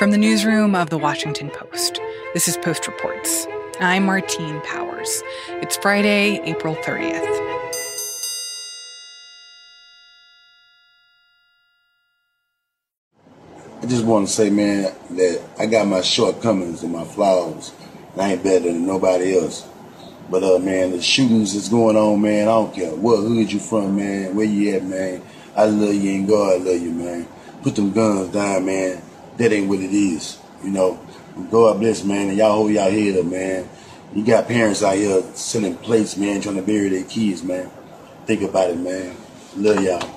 From the newsroom of the Washington Post, this is Post Reports. I'm Martine Powers. It's Friday, April 30th. I just want to say, man, that I got my shortcomings and my flaws. And I ain't better than nobody else. But uh, man, the shootings that's going on, man. I don't care what hood you from, man. Where you at, man? I love you and God love you, man. Put them guns down, man that ain't what it is. You know, God bless, man, and y'all hold y'all head up, man. You got parents out here selling plates, man, trying to bury their kids, man. Think about it, man. Love y'all.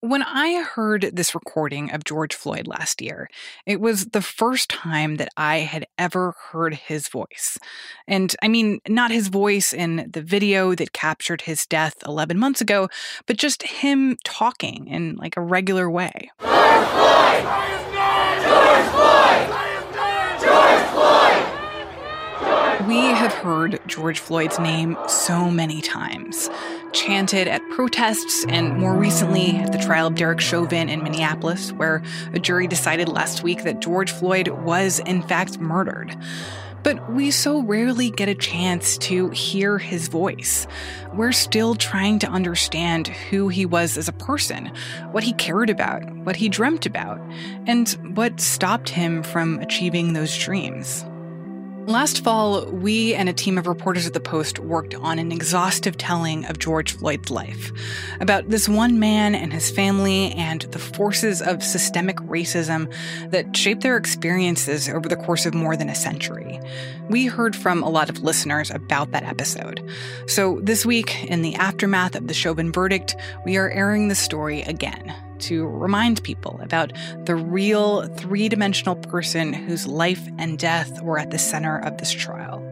When I heard this recording of George Floyd last year, it was the first time that I had ever heard his voice. And I mean, not his voice in the video that captured his death 11 months ago, but just him talking in like a regular way. We have heard George Floyd's name so many times, chanted at protests, and more recently at the trial of Derek Chauvin in Minneapolis, where a jury decided last week that George Floyd was, in fact, murdered. But we so rarely get a chance to hear his voice. We're still trying to understand who he was as a person, what he cared about, what he dreamt about, and what stopped him from achieving those dreams. Last fall, we and a team of reporters at the Post worked on an exhaustive telling of George Floyd's life about this one man and his family and the forces of systemic racism that shaped their experiences over the course of more than a century. We heard from a lot of listeners about that episode. So this week, in the aftermath of the Chauvin verdict, we are airing the story again to remind people about the real three dimensional person whose life and death were at the center of this trial.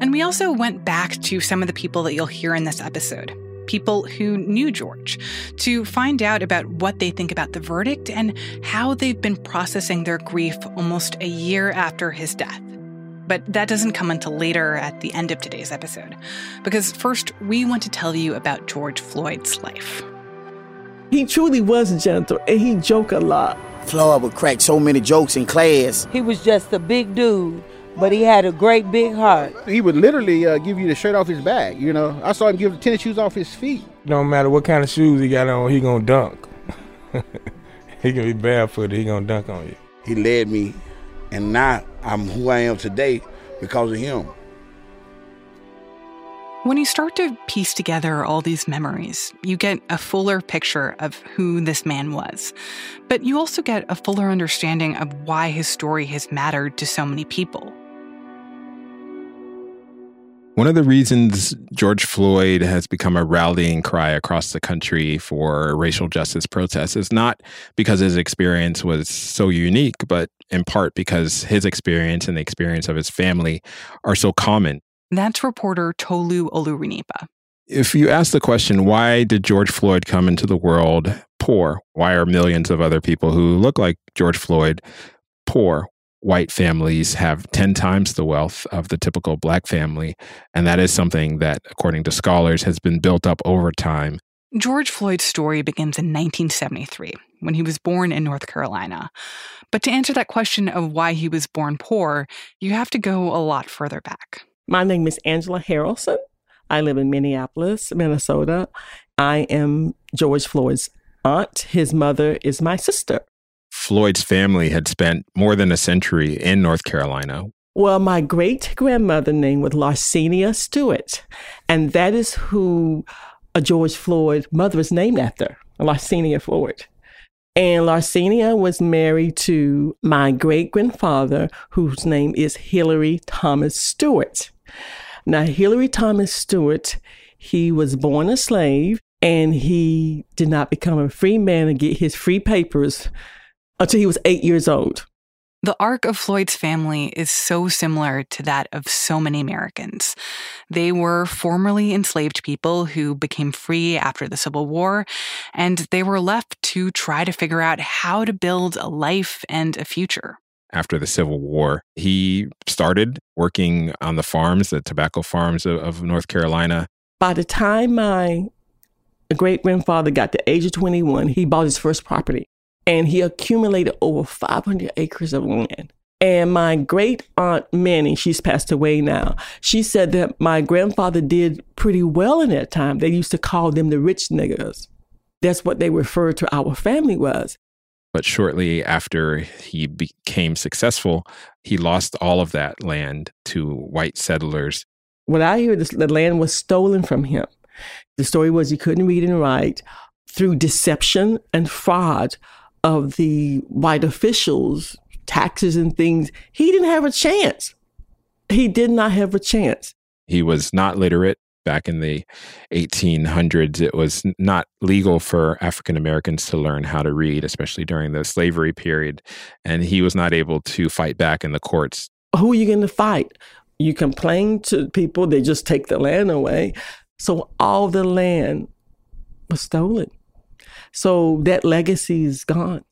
And we also went back to some of the people that you'll hear in this episode. People who knew George to find out about what they think about the verdict and how they've been processing their grief almost a year after his death. But that doesn't come until later at the end of today's episode. Because first, we want to tell you about George Floyd's life. He truly was a gentle and he joked a lot. Floyd would crack so many jokes in class. He was just a big dude, but he had a great big heart. He would literally uh, give you the shirt off his back. You know, I saw him give the tennis shoes off his feet. No matter what kind of shoes he got on, he gonna dunk. he can be barefooted. He gonna dunk on you. He led me, and now I'm who I am today because of him. When you start to piece together all these memories, you get a fuller picture of who this man was. But you also get a fuller understanding of why his story has mattered to so many people. One of the reasons George Floyd has become a rallying cry across the country for racial justice protests is not because his experience was so unique, but in part because his experience and the experience of his family are so common. That's reporter Tolu Olorunnipa. If you ask the question, why did George Floyd come into the world poor? Why are millions of other people who look like George Floyd poor? White families have 10 times the wealth of the typical black family. And that is something that, according to scholars, has been built up over time. George Floyd's story begins in 1973 when he was born in North Carolina. But to answer that question of why he was born poor, you have to go a lot further back. My name is Angela Harrelson. I live in Minneapolis, Minnesota. I am George Floyd's aunt. His mother is my sister. Floyd's family had spent more than a century in North Carolina. Well, my great grandmother name was Larcenia Stewart, and that is who a George Floyd mother is named after, Larcenia Floyd. And Larcenia was married to my great grandfather, whose name is Hilary Thomas Stewart. Now, Hilary Thomas Stewart, he was born a slave and he did not become a free man and get his free papers until he was eight years old. The arc of Floyd's family is so similar to that of so many Americans. They were formerly enslaved people who became free after the Civil War, and they were left to try to figure out how to build a life and a future after the Civil War. He started working on the farms, the tobacco farms of, of North Carolina. By the time my great grandfather got to age of 21, he bought his first property. and he accumulated over 500 acres of land. And my great aunt Minnie, she's passed away now, she said that my grandfather did pretty well in that time. They used to call them the rich niggers. That's what they referred to our family was. But shortly after he became successful, he lost all of that land to white settlers. What I hear, this, the land was stolen from him. The story was he couldn't read and write through deception and fraud of the white officials, taxes and things. He didn't have a chance. He did not have a chance. He was not literate back in the 1800s, it was not legal for African Americans to learn how to read, especially during the slavery period. And he was not able to fight back in the courts. Who are you going to fight? You complain to people, they just take the land away. So all the land was stolen. So that legacy is gone.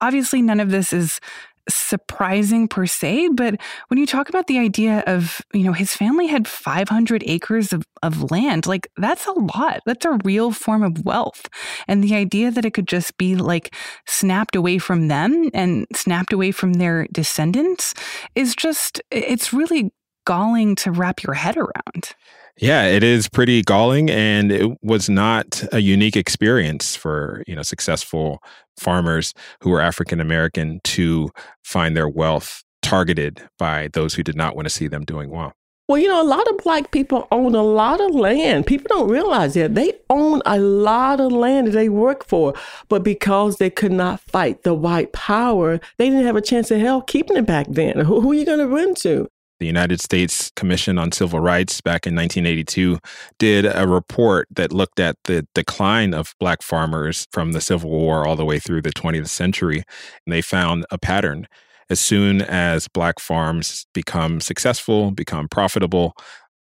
Obviously, none of this is surprising per se, but when you talk about the idea of, you know, his family had 500 acres of, of land, like that's a lot. That's a real form of wealth. And the idea that it could just be like snapped away from them and snapped away from their descendants is just, it's really galling to wrap your head around. Yeah, it is pretty galling and it was not a unique experience for, you know, successful farmers who were African American to find their wealth targeted by those who did not want to see them doing well. Well, you know, a lot of black people own a lot of land. People don't realize that. They own a lot of land that they work for. But because they could not fight the white power, they didn't have a chance in hell keeping it back then. Who, who are you going to run to? The United States Commission on Civil Rights back in 1982 did a report that looked at the decline of black farmers from the Civil War all the way through the 20th century. And they found a pattern. As soon as black farms become successful, become profitable,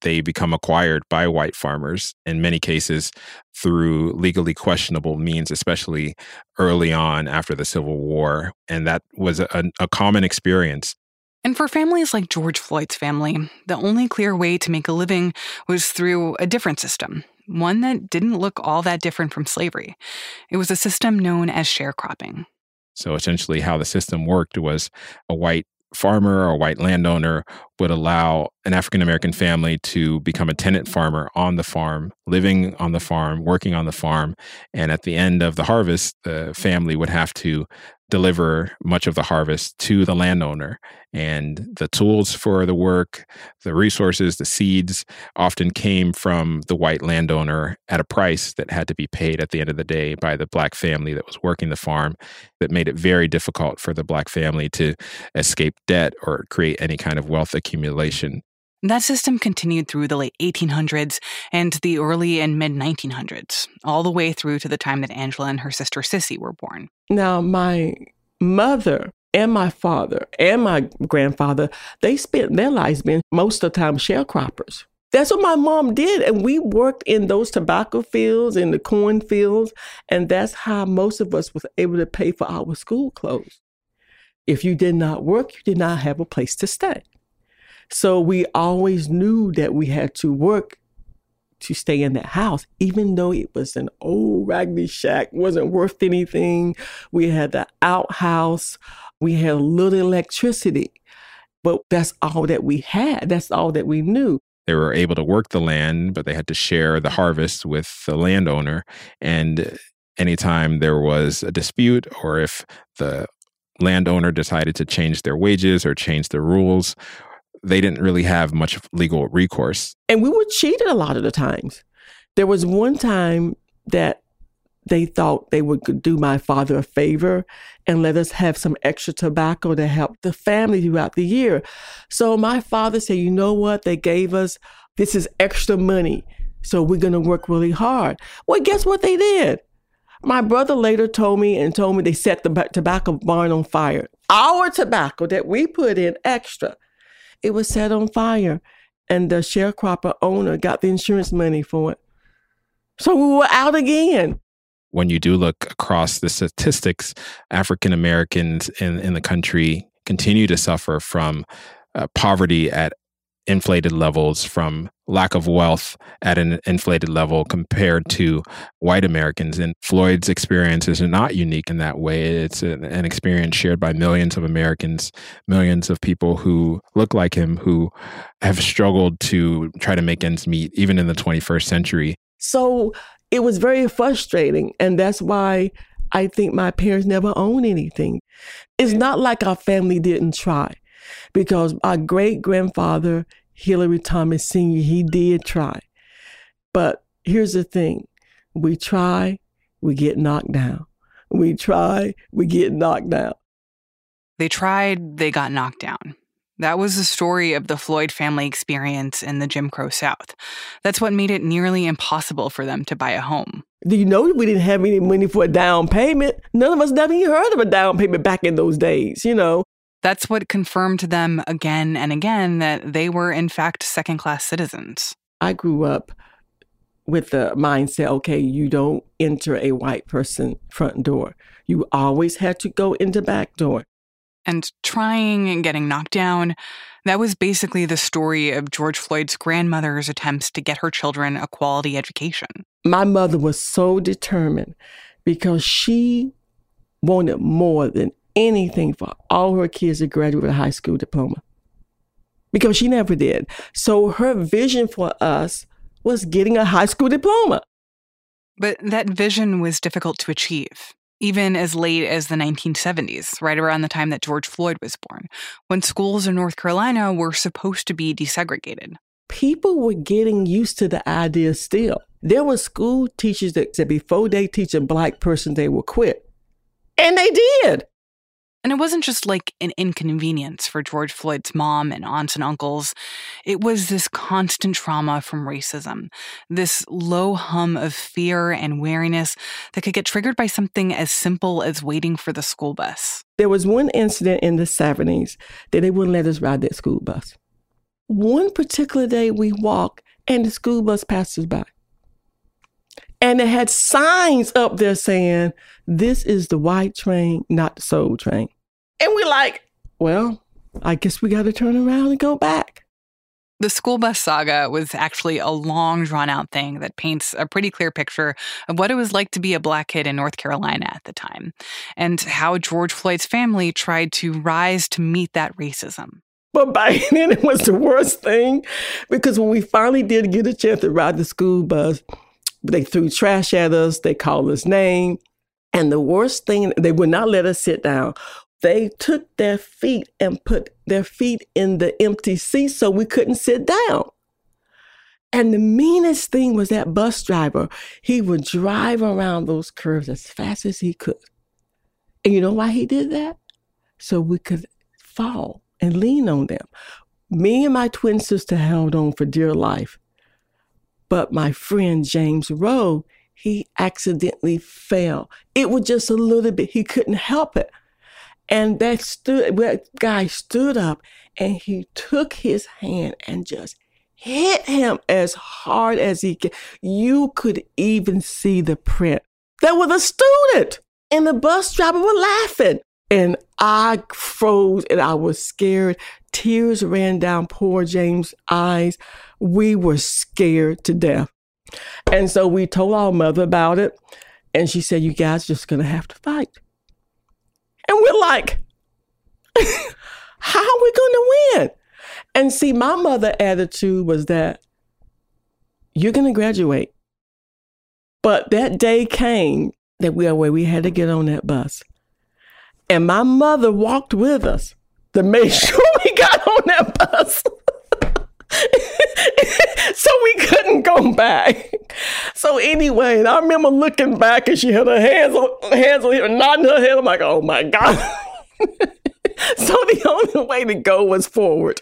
they become acquired by white farmers in many cases through legally questionable means, especially early on after the Civil War. And that was a, a common experience and for families like George Floyd's family, the only clear way to make a living was through a different system, one that didn't look all that different from slavery. It was a system known as sharecropping. So essentially, how the system worked was a white farmer or a white landowner would allow an African American family to become a tenant farmer on the farm, living on the farm, working on the farm. And at the end of the harvest, the family would have to deliver much of the harvest to the landowner. And the tools for the work, the resources, the seeds often came from the white landowner at a price that had to be paid at the end of the day by the black family that was working the farm, that made it very difficult for the black family to escape debt or create any kind of wealth accumulation. That system continued through the late 1800s and the early and mid 1900s, all the way through to the time that Angela and her sister Sissy were born. Now, my mother and my father and my grandfather, they spent their lives being most of the time sharecroppers. That's what my mom did. And we worked in those tobacco fields, in the corn fields. And that's how most of us was able to pay for our school clothes. If you did not work, you did not have a place to stay. So we always knew that we had to work to stay in that house, even though it was an old raggedy shack, wasn't worth anything. We had the outhouse, we had a little electricity, but that's all that we had. That's all that we knew. They were able to work the land, but they had to share the harvest with the landowner. And anytime there was a dispute, or if the landowner decided to change their wages or change the rules, they didn't really have much legal recourse. And we were cheated a lot of the times. There was one time that they thought they would do my father a favor and let us have some extra tobacco to help the family throughout the year. So my father said, you know what? They gave us this is extra money. So we're going to work really hard. Well, guess what they did? My brother later told me and told me they set the tobacco barn on fire. Our tobacco that we put in extra it was set on fire and the sharecropper owner got the insurance money for it. So we were out again. When you do look across the statistics, African Americans in, in the country continue to suffer from uh, poverty at inflated levels from lack of wealth at an inflated level compared to white Americans. And Floyd's experience is not unique in that way. It's an, an, experience shared by millions of Americans, millions of people who look like him, who have struggled to try to make ends meet, even in the 21st century. So it was very frustrating. And that's why I think my parents never owned anything. It's not like our family didn't try because our great grandfather, Hillary Thomas Sr., he did try. But here's the thing we try, we get knocked down. We try, we get knocked down. They tried, they got knocked down. That was the story of the Floyd family experience in the Jim Crow South. That's what made it nearly impossible for them to buy a home. Do you know we didn't have any money for a down payment? None of us never even heard of a down payment back in those days, you know. That's what confirmed to them again and again that they were, in fact, second class citizens. I grew up with the mindset okay, you don't enter a white person front door. You always had to go in the back door. And trying and getting knocked down, that was basically the story of George Floyd's grandmother's attempts to get her children a quality education. My mother was so determined because she wanted more than anything for all her kids to graduate with a high school diploma because she never did. So her vision for us was getting a high school diploma. But that vision was difficult to achieve, even as late as the 1970s, right around the time that George Floyd was born, when schools in North Carolina were supposed to be desegregated. People were getting used to the idea still. There were school teachers that said before they teach a black person, they will quit. And they did. And it wasn't just like an inconvenience for George Floyd's mom and aunts and uncles. It was this constant trauma from racism, this low hum of fear and wariness that could get triggered by something as simple as waiting for the school bus. There was one incident in the 70s that they wouldn't let us ride that school bus. One particular day we walked and the school bus passed us by. And it had signs up there saying, This is the white train, not the soul train. And we're like, Well, I guess we got to turn around and go back. The school bus saga was actually a long, drawn out thing that paints a pretty clear picture of what it was like to be a black kid in North Carolina at the time, and how George Floyd's family tried to rise to meet that racism. But by then, it was the worst thing because when we finally did get a chance to ride the school bus, they threw trash at us, they called us names. And the worst thing, they would not let us sit down. They took their feet and put their feet in the empty seat so we couldn't sit down. And the meanest thing was that bus driver, he would drive around those curves as fast as he could. And you know why he did that? So we could fall and lean on them. Me and my twin sister held on for dear life. But my friend James Rowe, he accidentally fell. It was just a little bit. He couldn't help it. And that stood that guy stood up and he took his hand and just hit him as hard as he could. You could even see the print. There was a student and the bus driver were laughing. And I froze and I was scared. Tears ran down poor James' eyes. We were scared to death. And so we told our mother about it. And she said, You guys just gonna have to fight. And we're like, How are we gonna win? And see, my mother' attitude was that you're gonna graduate. But that day came that we where we had to get on that bus. And my mother walked with us to make sure we got on that bus. so we couldn't go back. So anyway, I remember looking back and she had her hands on hands on her, nodding her head. I'm like, oh my God. so the only way to go was forward.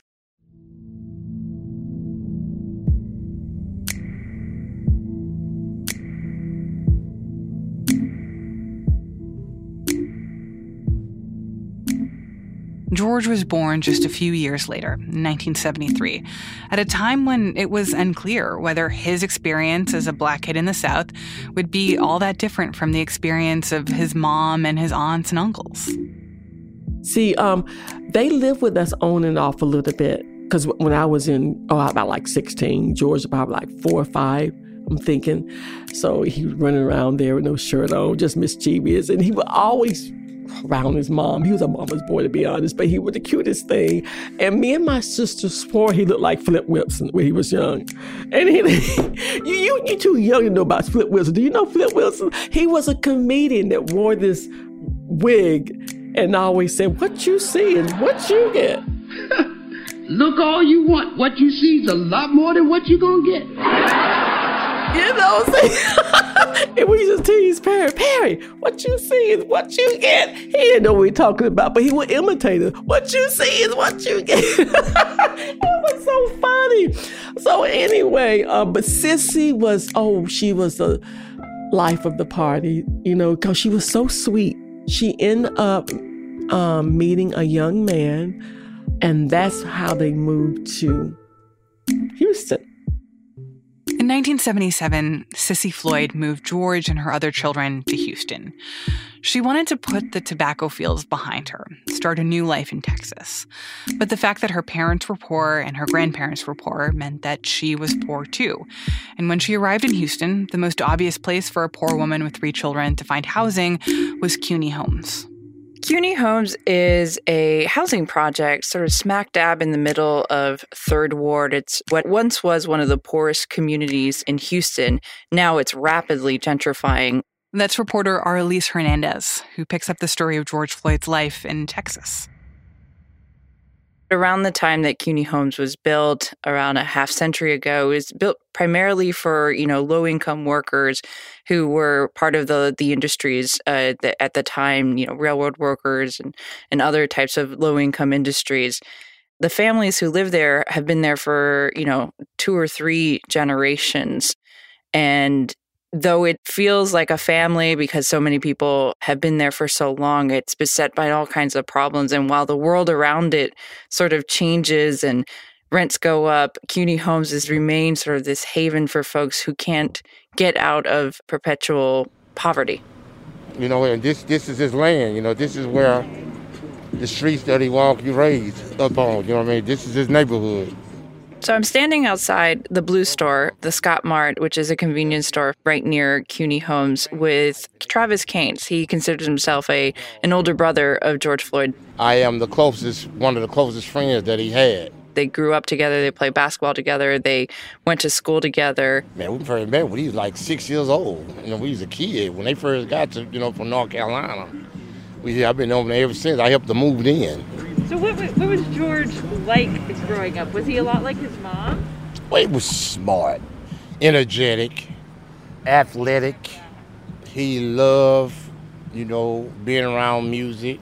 George was born just a few years later, 1973, at a time when it was unclear whether his experience as a black kid in the South would be all that different from the experience of his mom and his aunts and uncles. See, um, they live with us on and off a little bit because when I was in, oh, about like 16, George probably like four or five, I'm thinking. So he was running around there with no shirt on, just mischievous. And he would always around his mom. He was a mama's boy, to be honest, but he was the cutest thing. And me and my sister swore he looked like Flip Wilson when he was young. And he, you, you, you're too young to know about Flip Wilson. Do you know Flip Wilson? He was a comedian that wore this wig and always said, What you see is what you get. Look all you want. What you see is a lot more than what you're gonna get. You know what I'm saying? and we just tease Perry, Perry, what you see is what you get. He didn't know what we were talking about, but he would imitate it. What you see is what you get. it was so funny. So anyway, uh, but Sissy was, oh, she was the life of the party, you know, because she was so sweet. She ended up um, meeting a young man, and that's how they moved to Houston. In 1977, Sissy Floyd moved George and her other children to Houston. She wanted to put the tobacco fields behind her, start a new life in Texas. But the fact that her parents were poor and her grandparents were poor meant that she was poor too. And when she arrived in Houston, the most obvious place for a poor woman with three children to find housing was Cuney Homes. Cuney Homes is a housing project sort of smack dab in the middle of Third Ward. It's what once was one of the poorest communities in Houston. Now it's rapidly gentrifying. That's reporter Arelis Hernandez, who picks up the story of George Floyd's life in Texas around the time that Cuney Homes was built, around a half century ago, it was built primarily for you know low income workers who were part of the the industries uh, that at the time, you know, railroad workers and and other types of low income industries. The families who live there have been there for you know two or three generations, and though it feels like a family because so many people have been there for so long, it's beset by all kinds of problems. And while the world around it sort of changes and rents go up, Cuney Homes has remained sort of this haven for folks who can't get out of perpetual poverty. You know, and this this is his land. You know, this is where the streets that he walked, you raised up on. You know what I mean? This is his neighborhood. So I'm standing outside the Blue Store, the Scott Mart, which is a convenience store right near Cuney Homes, with Travis Cains. He considers himself a an older brother of George Floyd. I am the closest, one of the closest friends that he had. They grew up together. They played basketball together. They went to school together. Man, we first met when he was like six years old. You know, we was a kid when they first got to, you know, from North Carolina. We, I've been over there ever since. I helped them move in. So what, what was George like growing up? Was he a lot like his mom? Well, he was smart, energetic, athletic. He loved, you know, being around music.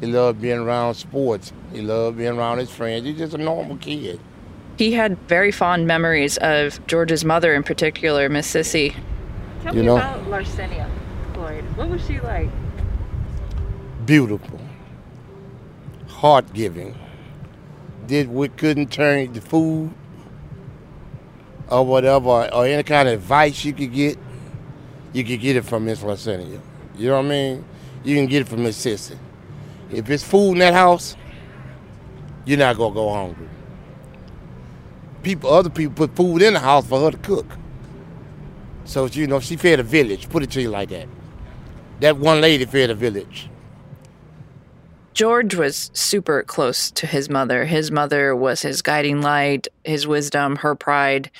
He loved being around sports. He loved being around his friends. He's just a normal kid. He had very fond memories of George's mother in particular, Miss Sissy. Tell you me know? about Larcenia Floyd. What was she like? Beautiful heart giving. Did we couldn't turn the food or whatever or any kind of advice you could get, you could get it from Miss Larcenia. You know what I mean? You can get it from Miss Sissy. If it's food in that house, you're not gonna go hungry. People, other people put food in the house for her to cook. So you know, she fed a village. Put it to you like that. That one lady fed a village. George was super close to his mother. His mother was his guiding light, his wisdom, her pride.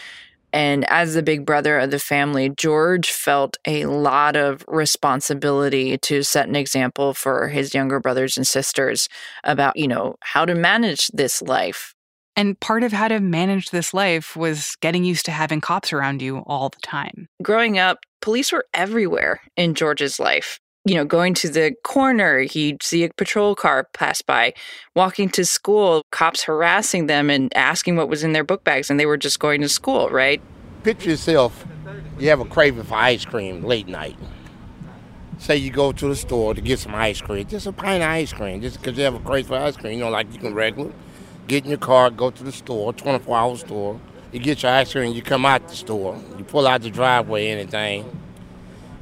And as the big brother of the family, George felt a lot of responsibility to set an example for his younger brothers and sisters about, you know, how to manage this life. And part of how to manage this life was getting used to having cops around you all the time. Growing up, police were everywhere in George's life you know, going to the corner, he'd see a patrol car pass by, walking to school, cops harassing them and asking what was in their book bags, and they were just going to school, right? Picture yourself, you have a craving for ice cream late night. Say you go to the store to get some ice cream, just a pint of ice cream, just because you have a craving for ice cream, you know, like you can regular. Get in your car, go to the store, 24 hour store. You get your ice cream, you come out the store, you pull out the driveway, anything,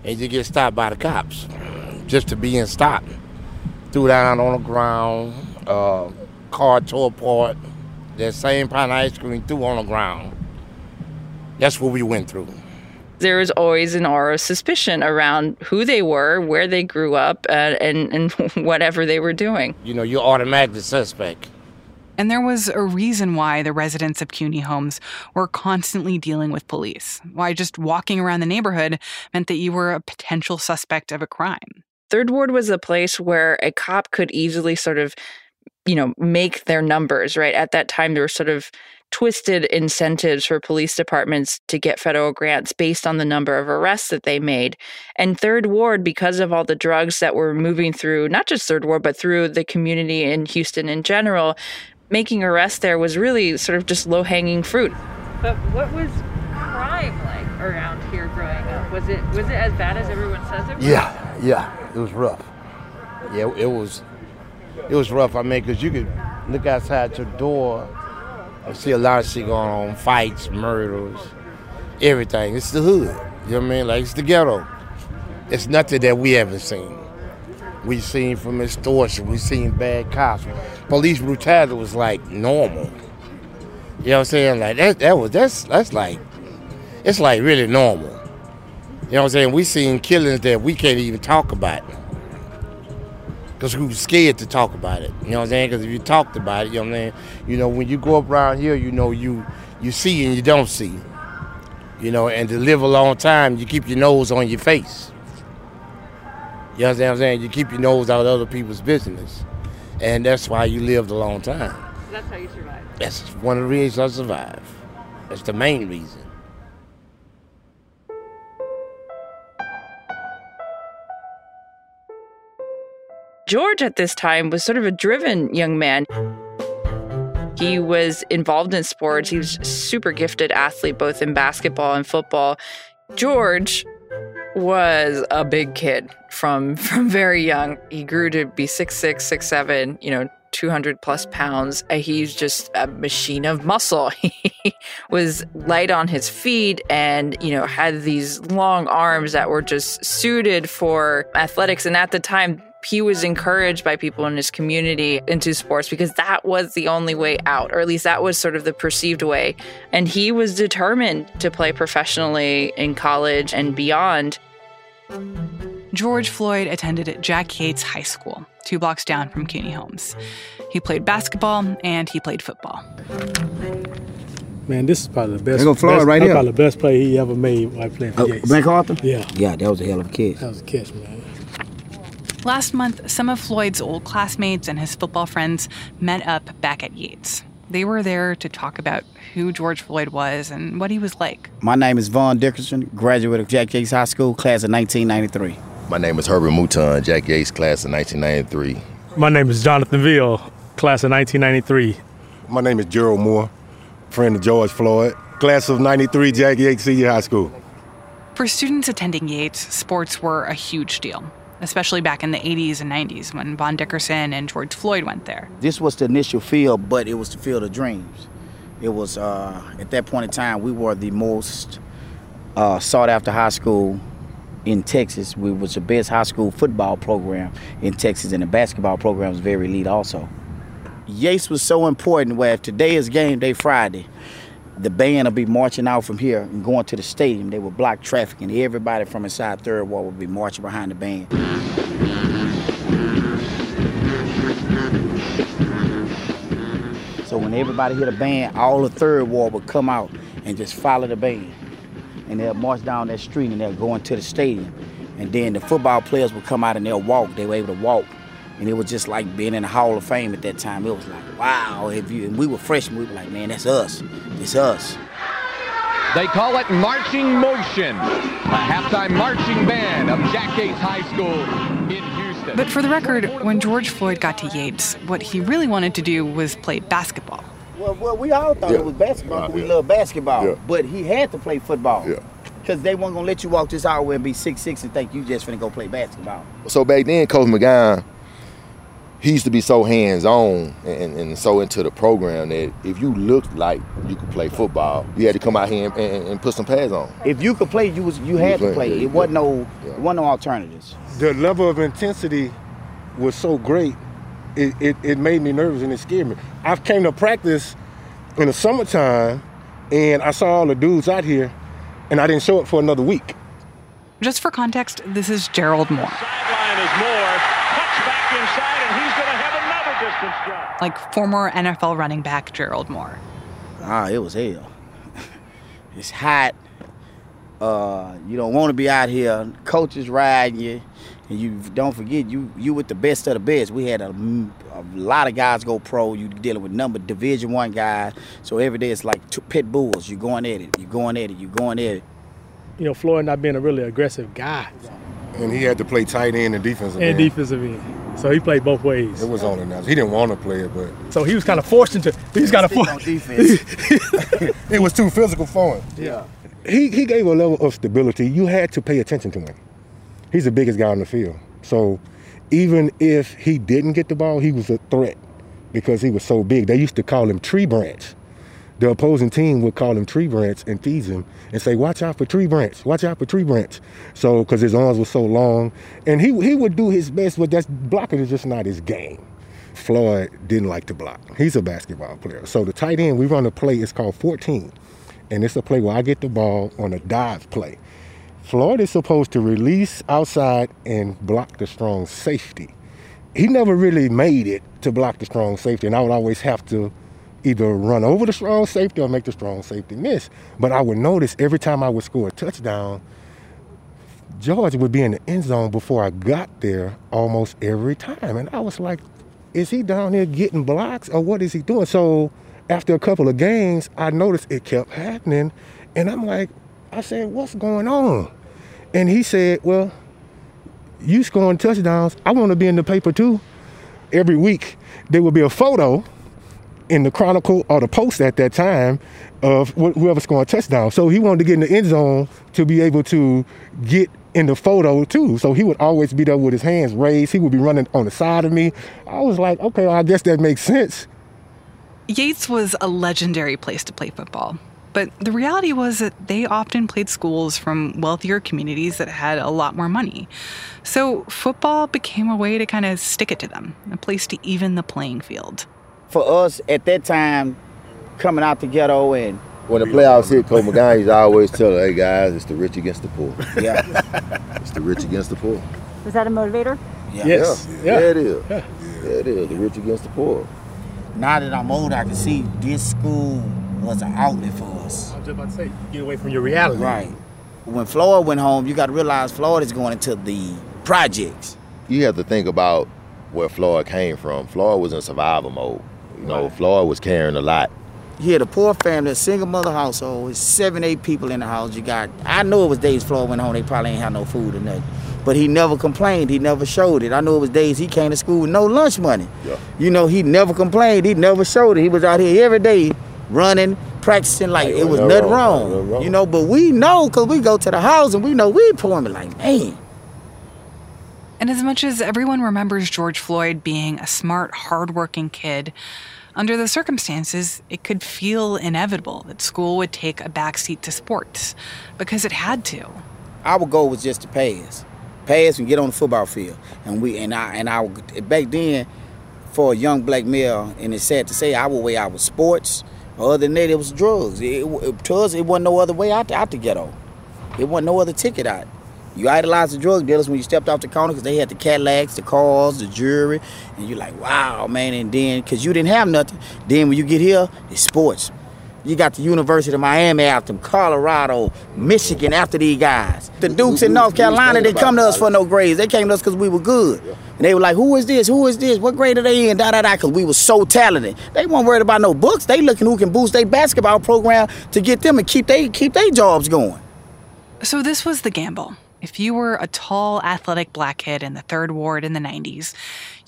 and you get stopped by the cops just to be in stopped. Threw down on the ground, uh, car tore apart, that same pound of ice cream threw on the ground. That's what we went through. There was always an aura of suspicion around who they were, where they grew up, uh, and, and whatever they were doing. You know, you're automatically suspect. And there was a reason why the residents of Cuney homes were constantly dealing with police, why just walking around the neighborhood meant that you were a potential suspect of a crime. Third Ward was a place where a cop could easily sort of, you know, make their numbers, right? At that time, there were sort of twisted incentives for police departments to get federal grants based on the number of arrests that they made. And Third Ward, because of all the drugs that were moving through, not just Third Ward, but through the community in Houston in general, making arrests there was really sort of just low hanging fruit. But what was crime like around here growing up? Was it was it as bad as everyone says it was? Yeah, yeah, it was rough. Yeah, it was. It was rough. I mean, because you could look outside your door and see a lot of shit going on, fights, murders, everything. It's the hood. You know what I mean? Like it's the ghetto. It's nothing that we haven't seen. We seen from extortion. We seen bad cops. Police brutality was like normal. You know what I'm saying? Like that. That was that's that's like it's like really normal. You know what I'm saying? We seen killings that we can't even talk about because we were scared to talk about it. You know what I'm saying? Because if you talked about it, you know what I'm saying? You know, when you go up around here, you know, you you see and you don't see. You know, and to live a long time, you keep your nose on your face. You understand what I'm saying? You keep your nose out of other people's business. And that's why you lived a long time. That's how you survive. That's one of the reasons I survived. That's the main reason. George at this time was sort of a driven young man. He was involved in sports. He was a super gifted athlete, both in basketball and football. George was a big kid from from very young. He grew to be six six, six seven. You know, 200 plus pounds. Uh, he's just a machine of muscle. He was light on his feet and, you know, had these long arms that were just suited for athletics. And at the time, he was encouraged by people in his community into sports because that was the only way out, or at least that was sort of the perceived way. And he was determined to play professionally in college and beyond. George Floyd attended Jack Yates High School, two blocks down from Cuney Homes. He played basketball and he played football. Man, this is probably the best. There go Floyd best, right that's here. Probably the best play he ever made while playing for Oh, Yates. MacArthur? Yeah. Yeah, that was a hell of a catch. That was a catch, man. Last month, some of Floyd's old classmates and his football friends met up back at Yates. They were there to talk about who George Floyd was and what he was like. My name is Vaughn Dickerson, graduate of Jack Yates High School, class of 1993. My name is Herbert Mouton, Jack Yates, class of 1993. My name is Jonathan Veal, class of 1993. My name is Gerald Moore, friend of George Floyd, class of 93, Jack Yates Senior High School. For students attending Yates, sports were a huge deal, especially back in the 80s and 90s when Von Dickerson and George Floyd went there. This was the initial field, but it was the field of dreams. It was, uh, at that point in time, we were the most uh, sought after high school in Texas. We was the best high school football program in Texas, and the basketball program was very elite also. Yates was so important where if today is game day Friday, the band will be marching out from here and going to the stadium. They would block traffic, and everybody from inside Third Ward would be marching behind the band. So when everybody hit a band, all the Third Ward would come out and just follow the band. And they'll march down that street and they'll go into the stadium. And then the football players would come out and they'll walk. They were able to walk. And it was just like being in the Hall of Fame at that time. It was like, wow. If you and we were freshmen, we were like, man, that's us. It's us. They call it Marching Motion, a halftime marching band of Jack Yates High School in Houston. But for the record, when George Floyd got to Yates, what he really wanted to do was play basketball. Well, well we all thought Yeah. it was basketball. 'cause we Yeah. love basketball. Yeah. But he had to play football. Yeah. Because they weren't going to let you walk this hour and be six six and think you just finna go play basketball. So back then, Coach McGowan, he used to be so hands on and, and so into the program that if you looked like you could play football, you had to come out here and, and, and put some pads on. If you could play, you was you had to play. yeah, It wasn't no it wasn't no alternatives. The level of intensity was so great, it, it, it made me nervous and it scared me. I came to practice in the summertime, and I saw all the dudes out here, and I didn't show up for another week. Just for context, this is Gerald Moore. Sideline is Moore. Cuts back inside, and he's going to have another distance jump. Like former NFL running back Gerald Moore. Ah, it was hell. it's hot. Uh, you don't want to be out here. Coaches riding you, and you don't forget you you with the best of the best. We had a, a lot of guys go pro. You dealing with number Division One guys, so every day it's like two pit bulls. You're going at it. You're going at it. You're going at it. You know, Floyd not being a really aggressive guy. And he had to play tight end and defensive and end. defensive end. So he played both ways. It was on enough. He didn't want to play it, but So he was kind of forced into. He was kind of On forced. defense. it was too physical for him. Yeah. He he gave a level of stability. You had to pay attention to him. He's the biggest guy on the field. So even if he didn't get the ball, he was a threat because he was so big. They used to call him tree branch. The opposing team would call him tree branch and tease him and say, "Watch out for tree branch. Watch out for tree branch." So because his arms were so long, and he he would do his best, but that's blocking is just not his game. Floyd didn't like to block. He's a basketball player. So the tight end, we run a play, it's called 14. And it's a play where I get the ball on a dive play. Floyd is supposed to release outside and block the strong safety. He never really made it to block the strong safety, and I would always have to either run over the strong safety or make the strong safety miss. But I would notice every time I would score a touchdown, George would be in the end zone before I got there almost every time. And I was like, is he down there getting blocks or what is he doing? So after a couple of games, I noticed it kept happening. And I'm like, I said, what's going on? And he said, well, you scoring touchdowns. I want to be in the paper too. Every week, there would be a photo in the Chronicle or the Post at that time of wh- whoever scoring touchdown. So he wanted to get in the end zone to be able to get in the photo too. So he would always be there with his hands raised. He would be running on the side of me. I was like, okay, well, I guess that makes sense. Yates was a legendary place to play football. But the reality was that they often played schools from wealthier communities that had a lot more money. So football became a way to kind of stick it to them, a place to even the playing field. For us at that time, coming out the ghetto and When the playoffs hit, Coach McGowan used to always tell, hey guys, it's the rich against the poor. yeah, It's the rich against the poor. Was that a motivator? yeah. Yes. Yeah, Yeah. it is. Yeah, it is. The rich against the poor. Now that I'm old, I can see this school was an outlet for us. I was just about to say, get away from your reality. Right. When Floyd went home, you got to realize Floyd is going into the projects. You have to think about where Floyd came from. Floyd was in survival mode. You know, Floyd was carrying a lot. Had a poor family, a single mother household, seven, eight people in the house. You got, I know it was days Floyd went home, they probably ain't had no food or nothing. But he never complained, he never showed it. I know it was days he came to school with no lunch money. Yeah. You know, he never complained, he never showed it. He was out here every day running, practicing like it was nothing wrong, wrong. nothing wrong. You know, but we know because we go to the house and we know we poor like, man. And as much as everyone remembers George Floyd being a smart, hardworking kid, under the circumstances, it could feel inevitable that school would take a backseat to sports because it had to. our goal was just to pass, pass and get on the football field. And we and I and I back then, for a young black male, and it's sad to say, our way out was sports. Other than that, it was drugs. It, it, to us, it wasn't no other way out, out the ghetto. It wasn't no other ticket out. You idolized the drug dealers when you stepped off the corner because they had the Cadillacs, the cars, the jewelry, and you're like, wow, man. And then, because you didn't have nothing, then when you get here, it's sports. You got the University of Miami after them, Colorado, Michigan after these guys. The Dukes in North Carolina, they come to us for no grades. They came to us because we were good. And they were like, who is this? Who is this? What grade are they in? Da da da, because we were so talented. They weren't worried about no books. They looking who can boost their basketball program to get them and keep they keep their jobs going. So this was the gamble. If you were a tall, athletic black kid in the third ward in the 90s,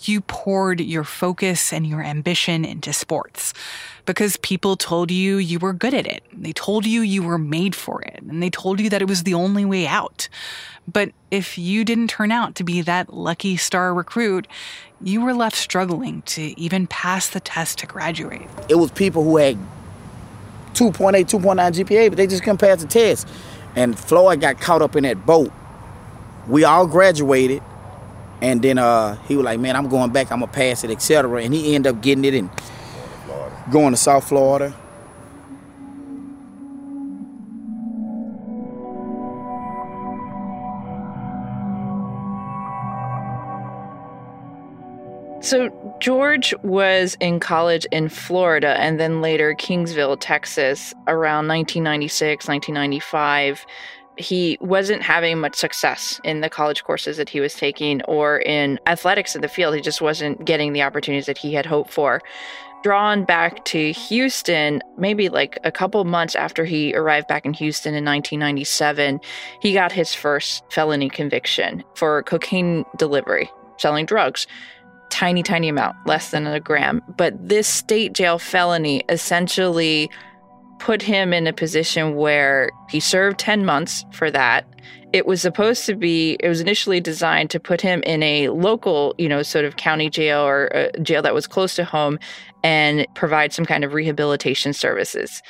you poured your focus and your ambition into sports because people told you you were good at it. They told you you were made for it, and they told you that it was the only way out. But if you didn't turn out to be that lucky star recruit, you were left struggling to even pass the test to graduate. It was people who had 2.8, 2.9 GPA, but they just couldn't pass the test. And Floyd got caught up in that boat we all graduated. And then uh, he was like, man, I'm going back. I'm going to pass it, etc. And he ended up getting it and going to South Florida. So, George was in college in Florida and then later Kingsville, Texas, around 1996, 1995. He wasn't having much success in the college courses that he was taking or in athletics in the field. He just wasn't getting the opportunities that he had hoped for. Drawn back to Houston, maybe like a couple months after he arrived back in Houston in 1997, he got his first felony conviction for cocaine delivery, selling drugs tiny, tiny amount, less than a gram. But this state jail felony essentially put him in a position where he served 10 months for that. It was supposed to be, it was initially designed to put him in a local, you know, sort of county jail or a jail that was close to home and provide some kind of rehabilitation services.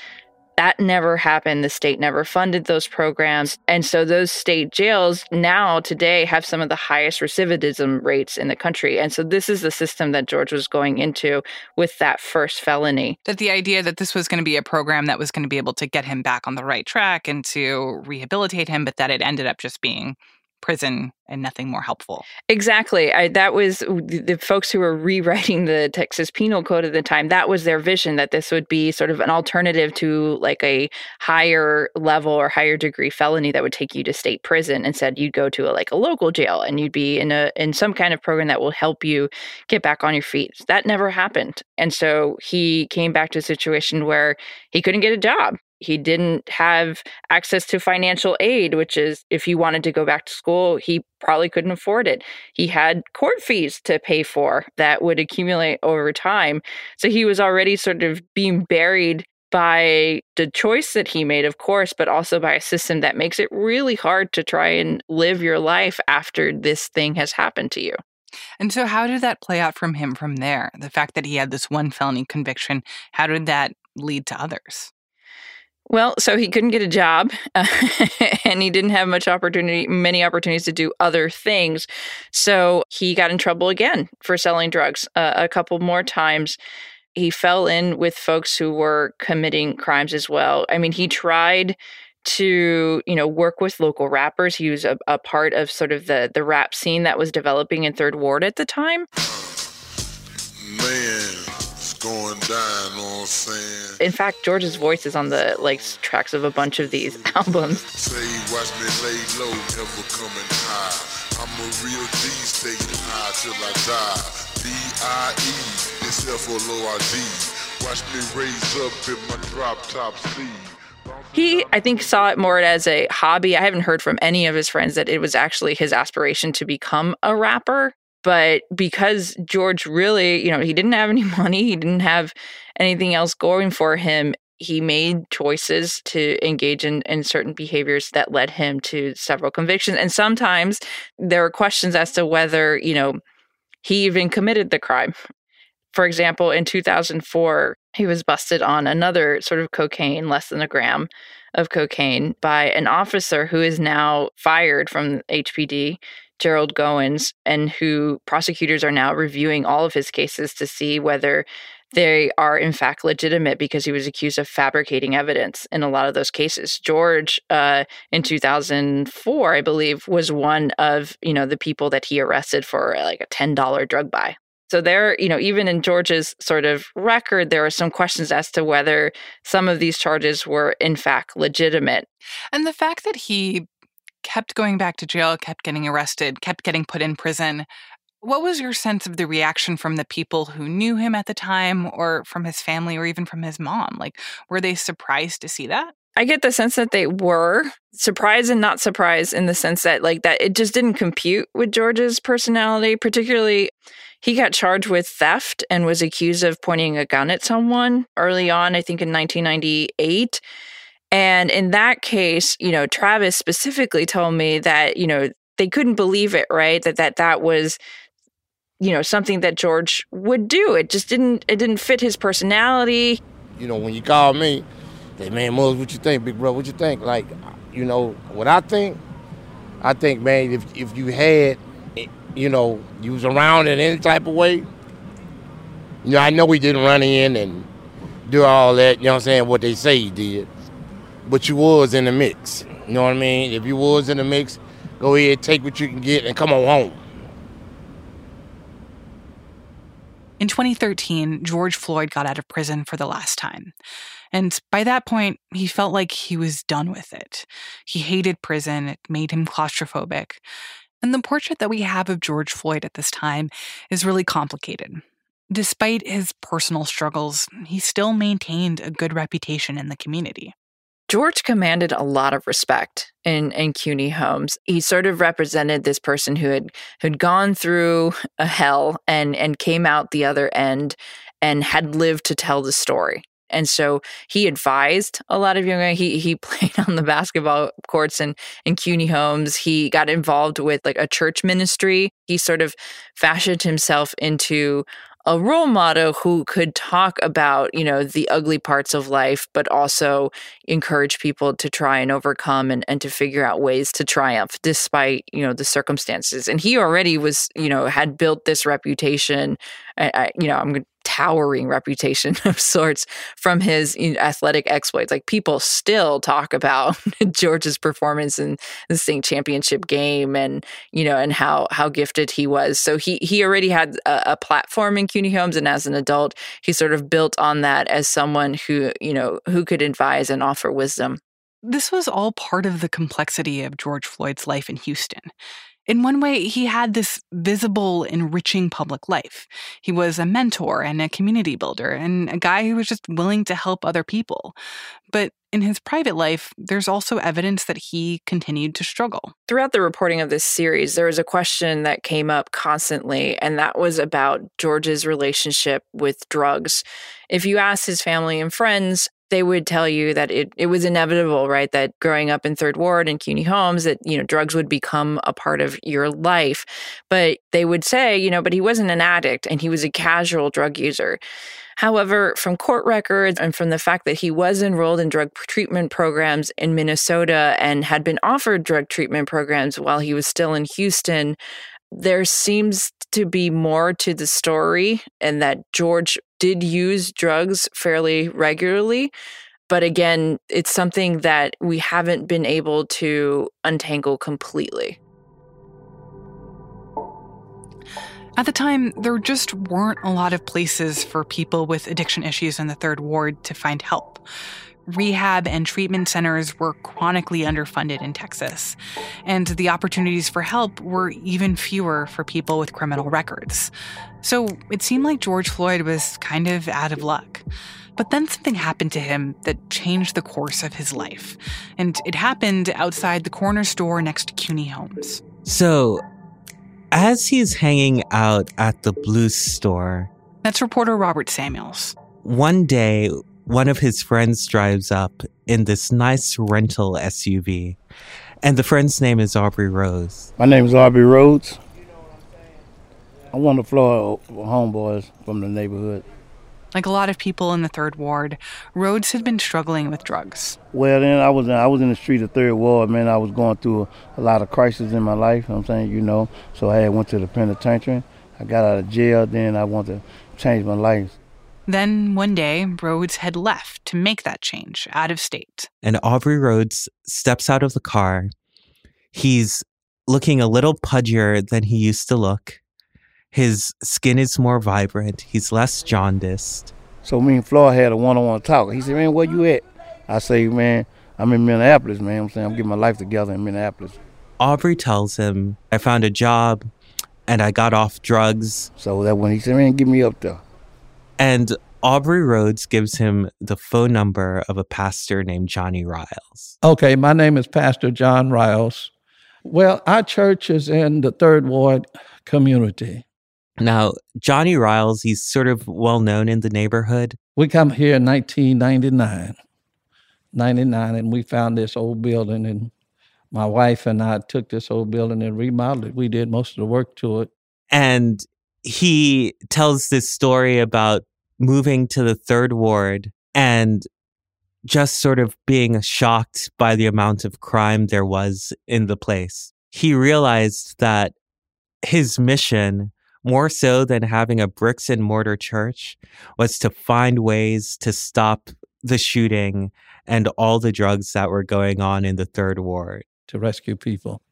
That never happened. The state never funded those programs. And so those state jails now today have some of the highest recidivism rates in the country. And so this is the system that George was going into with that first felony. That the idea that this was going to be a program that was going to be able to get him back on the right track and to rehabilitate him, but that it ended up just being prison and nothing more helpful. Exactly. I, that was the folks who were rewriting the Texas Penal Code at the time. That was their vision that this would be sort of an alternative to like a higher level or higher degree felony that would take you to state prison. Instead, you'd go to a, like a local jail and you'd be in a in some kind of program that will help you get back on your feet. That never happened, and so he came back to a situation where he couldn't get a job he didn't have access to financial aid, which is if he wanted to go back to school, he probably couldn't afford it. He had court fees to pay for that would accumulate over time. So he was already sort of being buried by the choice that he made, of course, but also by a system that makes it really hard to try and live your life after this thing has happened to you. And so, how did that play out from him from there? The fact that he had this one felony conviction, how did that lead to others? Well, so he couldn't get a job uh, and he didn't have much opportunity, many opportunities to do other things. So he got in trouble again for selling drugs uh, a couple more times. He fell in with folks who were committing crimes as well. I mean, he tried to you know work with local rappers he was a, a part of sort of the the rap scene that was developing in third ward at the time going down, you know what I'm saying? In fact, George's voice is on the like tracks of a bunch of these albums. Say, watch me lay low, never coming high. I'm a real G, stay high till I die. D-I-E, it's. Watch me raise up in my drop top sleeve. He, I think, saw it more as a hobby. I haven't heard from any of his friends that it was actually his aspiration to become a rapper. But because George really, you know, he didn't have any money, he didn't have anything else going for him. He made choices to engage in, in certain behaviors that led him to several convictions. And sometimes there are questions as to whether, you know, he even committed the crime. For example, in 2004, he was busted on another sort of cocaine, less than a gram of cocaine, by an officer who is now fired from HPD Gerald Goines, and who prosecutors are now reviewing all of his cases to see whether they are in fact legitimate because he was accused of fabricating evidence in a lot of those cases. George, uh, in 2004, I believe, was one of you know the people that he arrested for like a ten dollar drug buy. So there, you know, even in George's sort of record, there are some questions as to whether some of these charges were in fact legitimate. And the fact that he kept going back to jail, kept getting arrested, kept getting put in prison. What was your sense of the reaction from the people who knew him at the time, or from his family, or even from his mom? Like, were they surprised to see that? I get the sense that they were surprised and not surprised in the sense that, like, that it just didn't compute with George's personality. Particularly, he got charged with theft and was accused of pointing a gun at someone early on, I think in 1998. And in that case, you know, Travis specifically told me that, you know, they couldn't believe it, right? That that that was you know, something that George would do. It just didn't it didn't fit his personality. You know, when you call me, say, man, Muggs, what you think, big bro? What you think? Like, you know, what I think, I think, man, if if you had, you know, you was around in any type of way, you know, I know he didn't run in and do all that, you know what I'm saying, what they say he did but you was in the mix. You know what I mean? If you was in the mix, go ahead, take what you can get, and come on home. In 2013, George Floyd got out of prison for the last time. And by that point, he felt like he was done with it. He hated prison, it made him claustrophobic. And the portrait that we have of George Floyd at this time is really complicated. Despite his personal struggles, he still maintained a good reputation in the community. George commanded a lot of respect in, in Cuney homes. He sort of represented this person who had who'd gone through a hell and and came out the other end and had lived to tell the story. And so he advised a lot of young he he played on the basketball courts and in Cuney homes. He got involved with like a church ministry. He sort of fashioned himself into a role model who could talk about, you know, the ugly parts of life, but also encourage people to try and overcome and, and to figure out ways to triumph despite, you know, the circumstances. And he already was, you know, had built this reputation. I, I, you know, I'm towering reputation of sorts from his you know, athletic exploits. Like people still talk about George's performance in the state championship game, and you know, and how how gifted he was. So he he already had a, a platform in Cuney Homes, and as an adult, he sort of built on that as someone who you know who could advise and offer wisdom. This was all part of the complexity of George Floyd's life in Houston. In one way, he had this visible, enriching public life. He was a mentor and a community builder, and a guy who was just willing to help other people. But in his private life, there's also evidence that he continued to struggle. Throughout the reporting of this series, there was a question that came up constantly, and that was about George's relationship with drugs. If you ask his family and friends, they would tell you that it, it was inevitable, right? That growing up in Third Ward and Cuney homes, that, you know, drugs would become a part of your life. But they would say, you know, but he wasn't an addict and he was a casual drug user. However, from court records and from the fact that he was enrolled in drug treatment programs in Minnesota and had been offered drug treatment programs while he was still in Houston, there seems to be more to the story and that George did use drugs fairly regularly. But again, it's something that we haven't been able to untangle completely. At the time, there just weren't a lot of places for people with addiction issues in the third ward to find help. Rehab and treatment centers were chronically underfunded in Texas, and the opportunities for help were even fewer for people with criminal records. So it seemed like George Floyd was kind of out of luck. But then something happened to him that changed the course of his life, and it happened outside the corner store next to Cuney Homes. So, as he's hanging out at the blue store, that's reporter Robert Samuels. One day, one of his friends drives up in this nice rental SUV. And the friend's name is Aubrey Rhodes. My name is Aubrey Rhodes. I'm one of the Florida homeboys from the neighborhood. Like a lot of people in the third ward, Rhodes had been struggling with drugs. Well, then I was in, I was in the street of third ward, man. I was going through a, a lot of crisis in my life. You know I'm saying, you know, so I went to the penitentiary. I got out of jail. Then I wanted to change my life. Then one day, Rhodes had left to make that change out of state. And Aubrey Rhodes steps out of the car. He's looking a little pudgier than he used to look. His skin is more vibrant. He's less jaundiced. So me and Floyd had a one-on-one talk. He said, "Man, where you at?" I say, "Man, I'm in Minneapolis, man. I'm saying I'm getting my life together in Minneapolis." Aubrey tells him, "I found a job, and I got off drugs." So that when he said, "Man, get me up there," And Aubrey Rhodes gives him the phone number of a pastor named Johnny Riles. Okay, my name is Pastor John Riles. Well, our church is in the Third Ward community. Now, Johnny Riles, he's sort of well known in the neighborhood. We come here in 1999, 99, and we found this old building. And my wife and I took this old building and remodeled it. We did most of the work to it. And he tells this story about moving to the third ward and just sort of being shocked by the amount of crime there was in the place. He realized that his mission, more so than having a bricks and mortar church, was to find ways to stop the shooting and all the drugs that were going on in the third ward. To rescue people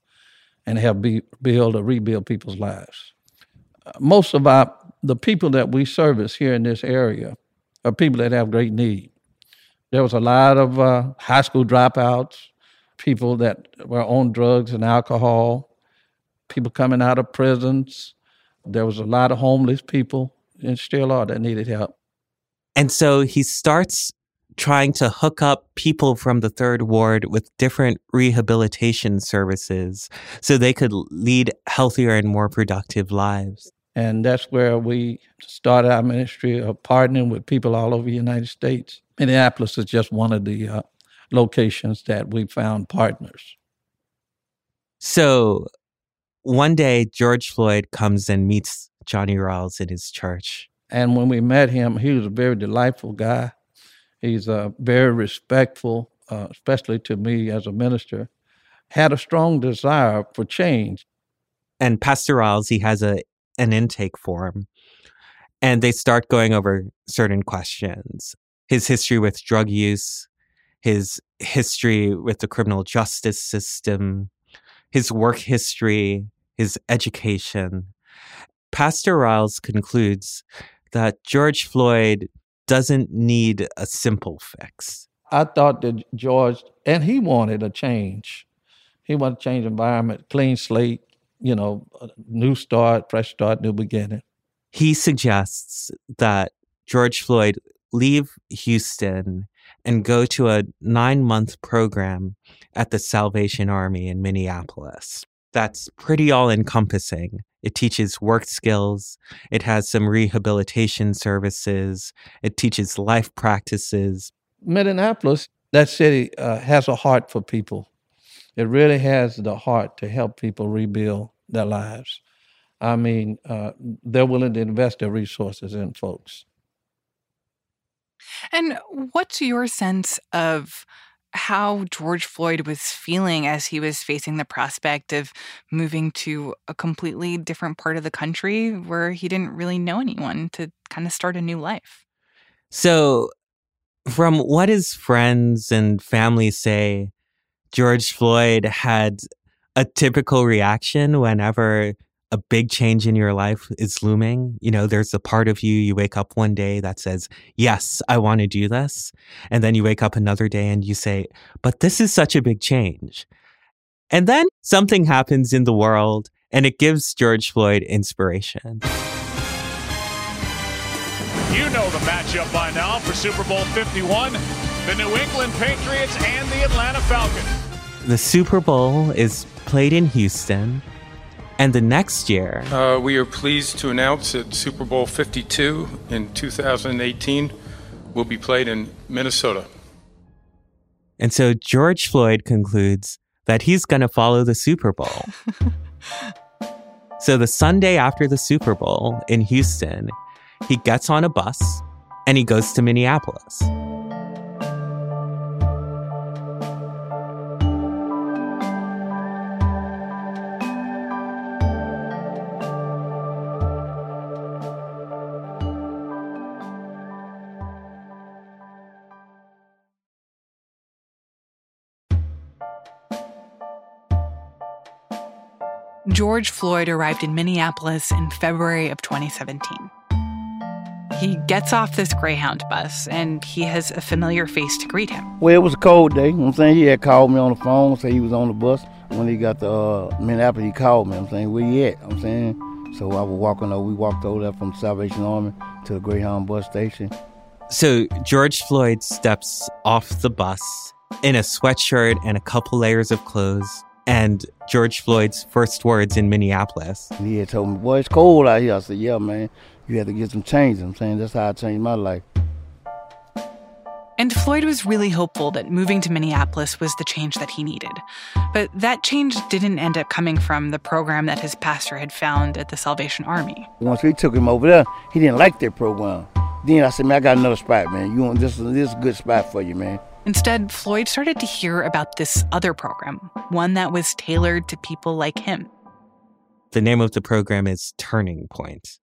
and help be, build or rebuild people's lives most of our the people that we service here in this area are people that have great need. There was a lot of uh, high school dropouts, people that were on drugs and alcohol, people coming out of prisons. There was a lot of homeless people, and still are that needed help. And so he starts trying to hook up people from the third ward with different rehabilitation services so they could lead healthier and more productive lives. And that's where we started our ministry of partnering with people all over the United States. Minneapolis is just one of the uh, locations that we found partners. So one day, George Floyd comes and meets Johnny Rawls in his church. And when we met him, he was a very delightful guy. He's uh, very respectful, uh, especially to me as a minister. Had a strong desire for change. And Pastor Rawls, he has a an intake form, and they start going over certain questions: his history with drug use, his history with the criminal justice system, his work history, his education. Pastor Riles concludes that George Floyd doesn't need a simple fix. I thought that George, and he wanted a change. He wanted to change environment, clean slate, you know, new start, fresh start, new beginning. He suggests that George Floyd leave Houston and go to a nine month program at the Salvation Army in Minneapolis. That's pretty all encompassing. It teaches work skills. It has some rehabilitation services. It teaches life practices. Minneapolis, that city uh, has a heart for people. It really has the heart to help people rebuild their lives. I mean, uh, they're willing to invest their resources in folks. And what's your sense of how George Floyd was feeling as he was facing the prospect of moving to a completely different part of the country where he didn't really know anyone to kind of start a new life? So, from what his friends and family say, George Floyd had a typical reaction whenever a big change in your life is looming. You know, there's a part of you, you wake up one day that says, Yes, I want to do this. And then you wake up another day and you say, But this is such a big change. And then something happens in the world and it gives George Floyd inspiration. You know the matchup by now for Super Bowl 51 the New England Patriots and the Atlanta Falcons. The Super Bowl is played in Houston. And the next year, Uh, we are pleased to announce that Super Bowl 52 in 2018 will be played in Minnesota. and so George Floyd concludes that he's going to follow the Super Bowl. so the Sunday after the Super Bowl in Houston, he gets on a bus and he goes to Minneapolis. George Floyd arrived in Minneapolis in February of 2017. He gets off this Greyhound bus and he has a familiar face to greet him. Well, it was a cold day. You know what I'm saying he had called me on the phone, say he was on the bus. When he got to uh, Minneapolis, he called me. I'm saying, where you at? I'm saying, so I was walking over. We walked over there from Salvation Army to the Greyhound bus station. So George Floyd steps off the bus in a sweatshirt and a couple layers of clothes. And George Floyd's first words in Minneapolis. He had told me, boy, it's cold out here. I said, yeah, man, you have to get some change. I'm saying that's how I changed my life. And Floyd was really hopeful that moving to Minneapolis was the change that he needed. But that change didn't end up coming from the program that his pastor had found at the Salvation Army. Once we took him over there, he didn't like that program. Then I said, man, I got another spot, man. You want this? This is a good spot for you, man. Instead, Floyd started to hear about this other program, one that was tailored to people like him. The name of the program is Turning Point.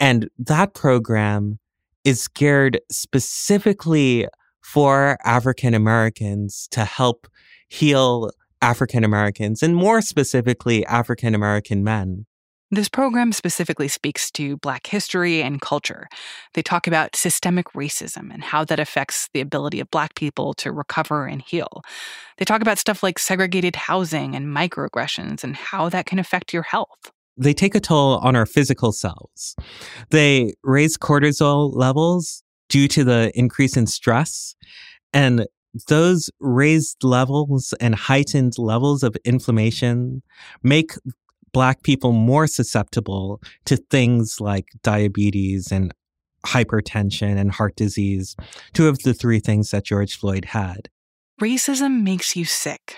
And that program is geared specifically for African Americans to help heal African Americans, and more specifically, African American men. This program specifically speaks to Black history and culture. They talk about systemic racism and how that affects the ability of Black people to recover and heal. They talk about stuff like segregated housing and microaggressions and how that can affect your health. They take a toll on our physical selves. They raise cortisol levels due to the increase in stress. And those raised levels and heightened levels of inflammation make Black people more susceptible to things like diabetes and hypertension and heart disease, two of the three things that George Floyd had. Racism makes you sick.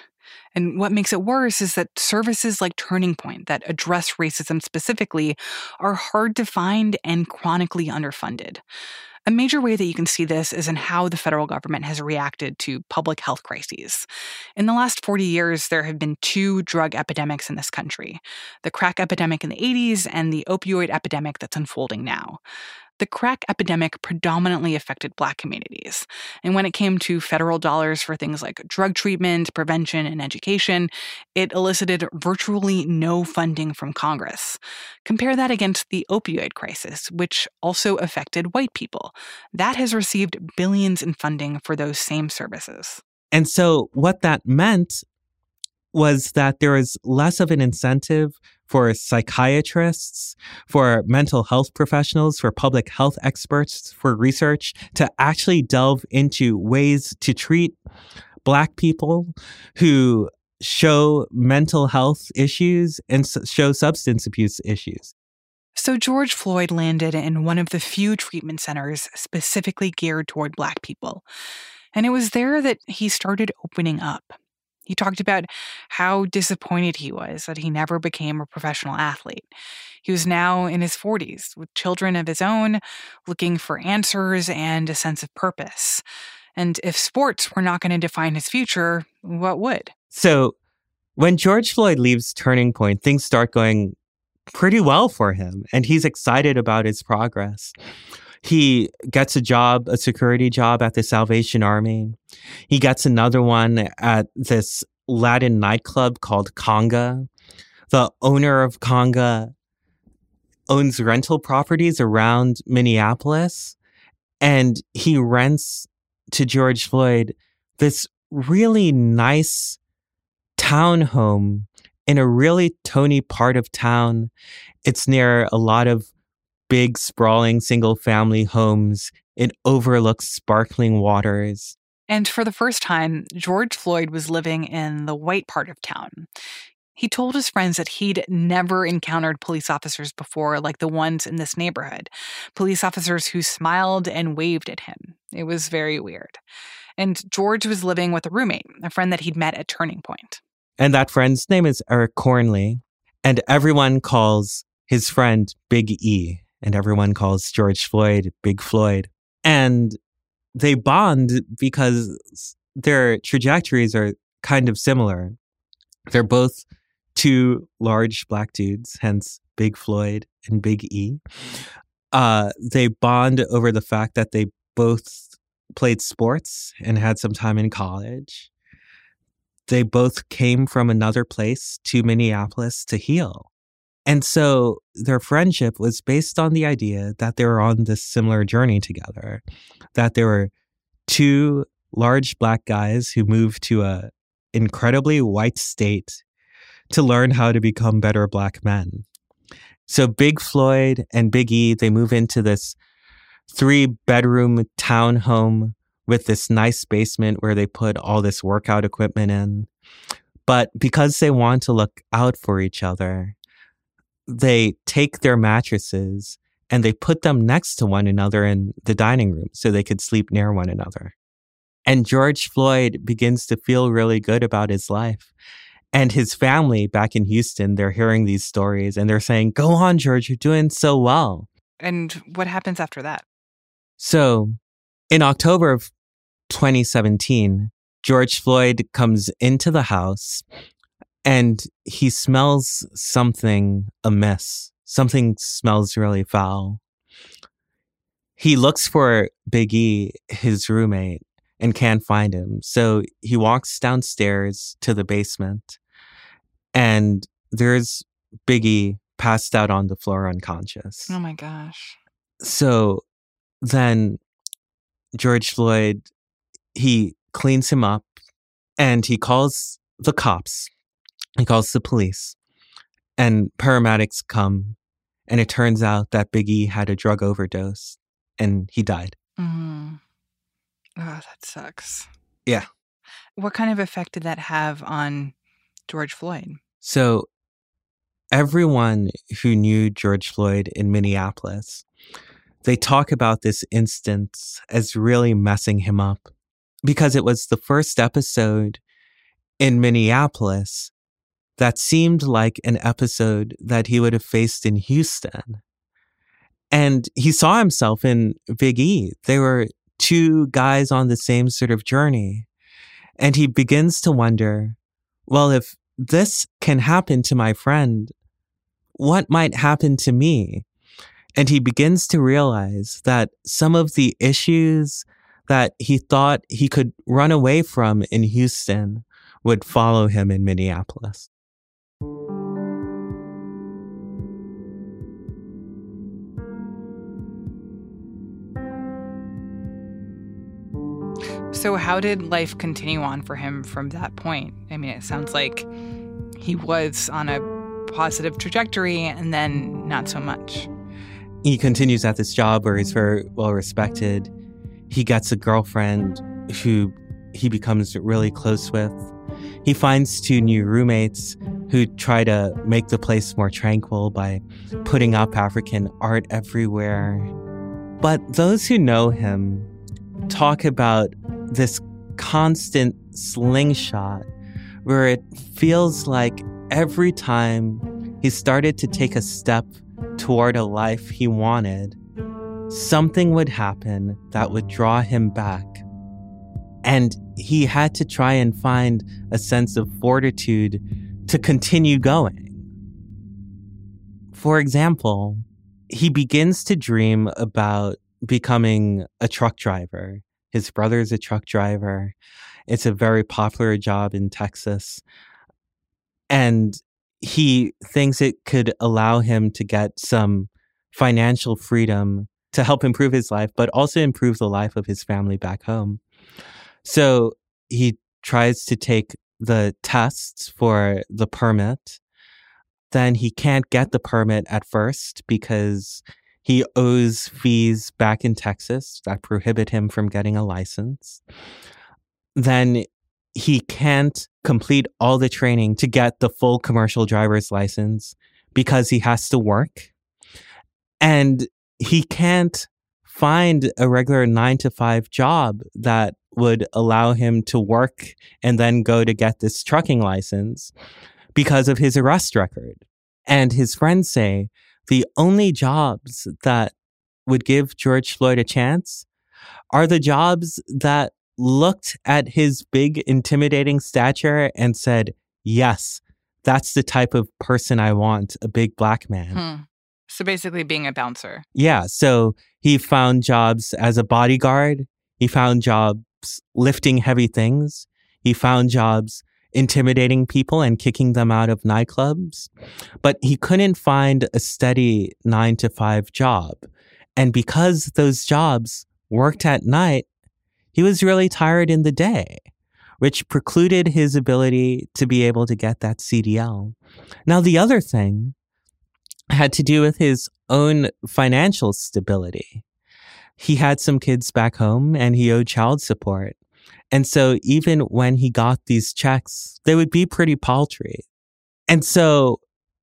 And what makes it worse is that services like Turning Point that address racism specifically are hard to find and chronically underfunded. A major way that you can see this is in how the federal government has reacted to public health crises. In the last 40 years, there have been two drug epidemics in this country the crack epidemic in the 80s and the opioid epidemic that's unfolding now the crack epidemic predominantly affected Black communities. And when it came to federal dollars for things like drug treatment, prevention, and education, it elicited virtually no funding from Congress. Compare that against the opioid crisis, which also affected white people. That has received billions in funding for those same services. And so, what that meant was that there was less of an incentive for psychiatrists, for mental health professionals, for public health experts, for research to actually delve into ways to treat Black people who show mental health issues and show substance abuse issues. So, George Floyd landed in one of the few treatment centers specifically geared toward Black people. And it was there that he started opening up. He talked about how disappointed he was that he never became a professional athlete. He was now in his 40s with children of his own, looking for answers and a sense of purpose. And if sports were not going to define his future, what would? So, when George Floyd leaves Turning Point, things start going pretty well for him, and he's excited about his progress. He gets a job, a security job at the Salvation Army. He gets another one at this Latin nightclub called Conga. The owner of Conga owns rental properties around Minneapolis, and he rents to George Floyd this really nice townhome in a really Tony part of town. It's near a lot of big, sprawling single family homes. It overlooks sparkling waters. And for the first time, George Floyd was living in the white part of town. He told his friends that he'd never encountered police officers before, like the ones in this neighborhood. Police officers who smiled and waved at him. It was very weird. And George was living with a roommate, a friend that he'd met at Turning Point. And that friend's name is Eric Cornley. And everyone calls his friend Big E and everyone calls George Floyd Big Floyd. And they bond because their trajectories are kind of similar. They're both two large black dudes, hence Big Floyd and Big E. Uh, they bond over the fact that they both played sports and had some time in college. They both came from another place to Minneapolis to heal. And so their friendship was based on the idea that they were on this similar journey together, that there were two large black guys who moved to a incredibly white state to learn how to become better black men. So Big Floyd and Big E, they move into this three bedroom townhome with this nice basement where they put all this workout equipment in. But because they want to look out for each other, they take their mattresses and they put them next to one another in the dining room so they could sleep near one another. And George Floyd begins to feel really good about his life. And his family back in Houston, they're hearing these stories and they're saying, Go on, George, you're doing so well. And what happens after that? So in October of 2017, George Floyd comes into the house and he smells something amiss. Something smells really foul. He looks for Big E, his roommate, and can't find him. So he walks downstairs to the basement, and there's Big E passed out on the floor unconscious. Oh my gosh. So then George Floyd, he cleans him up and he calls the cops, he calls the police, and paramedics come. And it turns out that Biggie had a drug overdose and he died. Mm. Oh, that sucks. Yeah. What kind of effect did that have on George Floyd? So everyone who knew George Floyd in Minneapolis, they talk about this instance as really messing him up because it was the first episode in Minneapolis that seemed like an episode that he would have faced in Houston. And he saw himself in Big E. They were two guys on the same sort of journey. And he begins to wonder well, if this can happen to my friend, what might happen to me? And he begins to realize that some of the issues that he thought he could run away from in Houston would follow him in Minneapolis. So, how did life continue on for him from that point? I mean, it sounds like he was on a positive trajectory and then not so much. He continues at this job where he's very well respected. He gets a girlfriend who he becomes really close with. He finds two new roommates who try to make the place more tranquil by putting up African art everywhere. But those who know him talk about this constant slingshot where it feels like every time he started to take a step toward a life he wanted, something would happen that would draw him back. And he had to try and find a sense of fortitude to continue going. For example, he begins to dream about becoming a truck driver. His brother is a truck driver. It's a very popular job in Texas. And he thinks it could allow him to get some financial freedom to help improve his life, but also improve the life of his family back home. So he tries to take the tests for the permit. Then he can't get the permit at first because he owes fees back in Texas that prohibit him from getting a license. Then he can't complete all the training to get the full commercial driver's license because he has to work. And he can't find a regular nine to five job that would allow him to work and then go to get this trucking license because of his arrest record. And his friends say the only jobs that would give George Floyd a chance are the jobs that looked at his big, intimidating stature and said, Yes, that's the type of person I want, a big black man. Hmm. So basically, being a bouncer. Yeah. So he found jobs as a bodyguard. He found jobs lifting heavy things. He found jobs intimidating people and kicking them out of nightclubs. But he couldn't find a steady nine to five job. And because those jobs worked at night, he was really tired in the day, which precluded his ability to be able to get that CDL. Now, the other thing had to do with his own financial stability. He had some kids back home and he owed child support. And so even when he got these checks, they would be pretty paltry. And so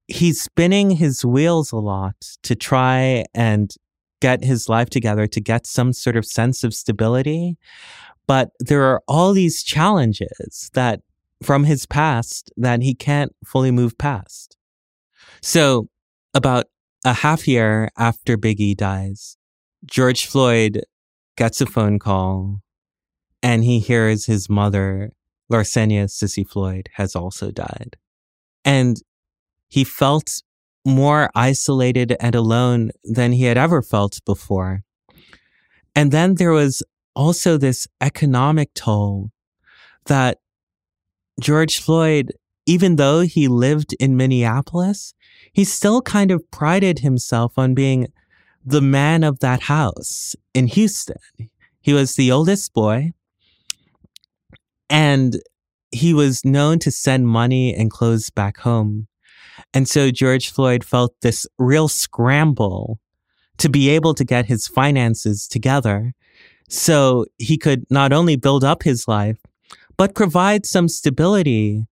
he's spinning his wheels a lot to try and get his life together, to get some sort of sense of stability. But there are all these challenges that from his past that he can't fully move past. So about a half year after Biggie dies, George Floyd gets a phone call and he hears his mother, Larcenia Cissy Floyd, has also died. And he felt more isolated and alone than he had ever felt before. And then there was also this economic toll that George Floyd, even though he lived in Minneapolis, he still kind of prided himself on being the man of that house in Houston. He was the oldest boy, and he was known to send money and clothes back home. And so George Floyd felt this real scramble to be able to get his finances together so he could not only build up his life, but provide some stability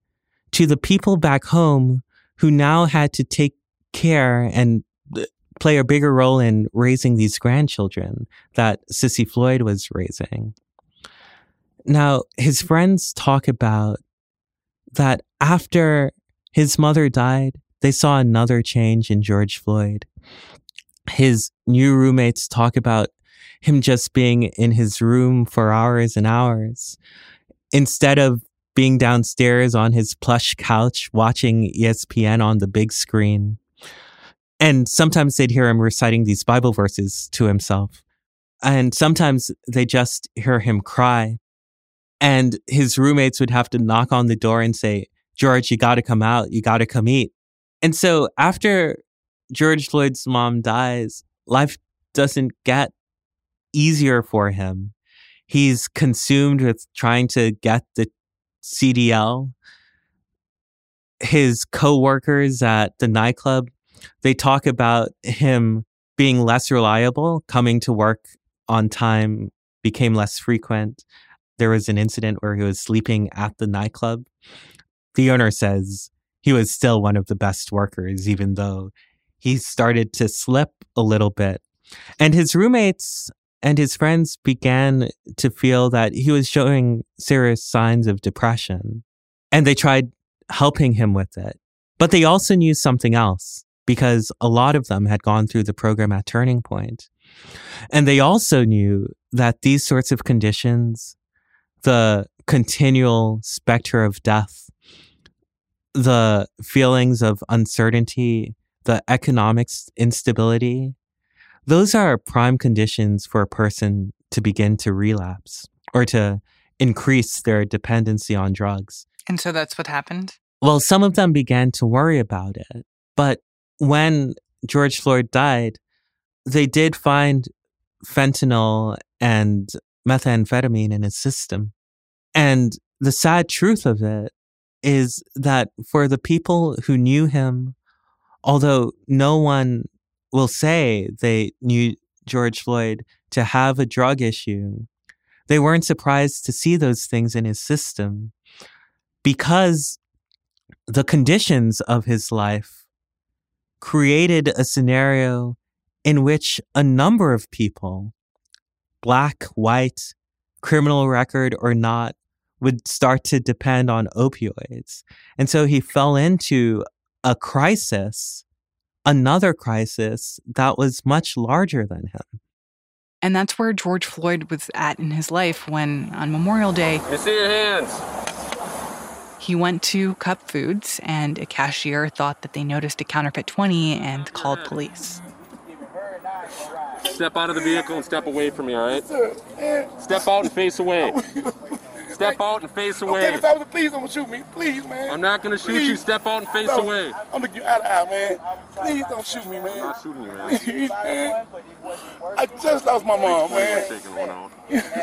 to the people back home who now had to take care and uh, play a bigger role in raising these grandchildren that Cissy Floyd was raising. Now, his friends talk about that after his mother died, they saw another change in George Floyd. His new roommates talk about him just being in his room for hours and hours instead of being downstairs on his plush couch watching ESPN on the big screen. And sometimes they'd hear him reciting these Bible verses to himself. And sometimes they just hear him cry. And his roommates would have to knock on the door and say, George, you got to come out. You got to come eat. And so after George Floyd's mom dies, life doesn't get easier for him. He's consumed with trying to get the CDL. His coworkers at the nightclub, they talk about him being less reliable, coming to work on time became less frequent. There was an incident where he was sleeping at the nightclub. The owner says he was still one of the best workers, even though he started to slip a little bit. And his roommates and his friends began to feel that he was showing serious signs of depression. And they tried helping him with it. But they also knew something else because a lot of them had gone through the program at Turning Point. And they also knew that these sorts of conditions, the continual specter of death, the feelings of uncertainty, the economic instability, those are prime conditions for a person to begin to relapse or to increase their dependency on drugs. And so that's what happened? Well, some of them began to worry about it. But when George Floyd died, they did find fentanyl and methamphetamine in his system. And the sad truth of it is that for the people who knew him, although no one will say they knew George Floyd to have a drug issue, they weren't surprised to see those things in his system because the conditions of his life created a scenario in which a number of people, black, white, criminal record or not, would start to depend on opioids. And so he fell into a crisis another crisis that was much larger than him. And that's where George Floyd was at in his life when, on Memorial Day, I see your hands. He went to Cup Foods, and a cashier thought that they noticed a counterfeit 20 and called police. Step out of the vehicle and step away from me, all right? Step out and face away. Step out and face away. Okay, officer, please don't shoot me. Please, man. I'm not gonna shoot Please. you. Step out and face No, away. I'm gonna get out of eye, man. Please don't shoot me, man. I'm not shooting you, man. Please, man. I just lost my mom, man. Taking one out.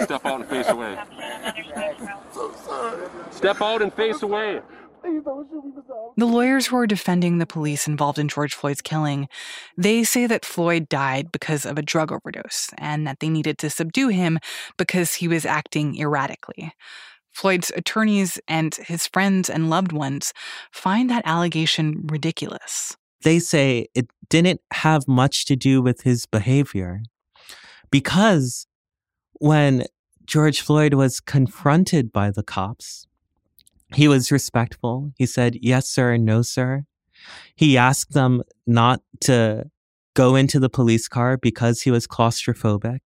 Step out and face away. so sorry. Step out and face away. Please don't shoot me, Mr. Officer. The lawyers who are defending the police involved in George Floyd's killing, they say that Floyd died because of a drug overdose and that they needed to subdue him because he was acting erratically. Floyd's attorneys and his friends and loved ones find that allegation ridiculous. They say it didn't have much to do with his behavior because when George Floyd was confronted by the cops, he was respectful. He said, yes, sir, and no, sir. He asked them not to go into the police car because he was claustrophobic.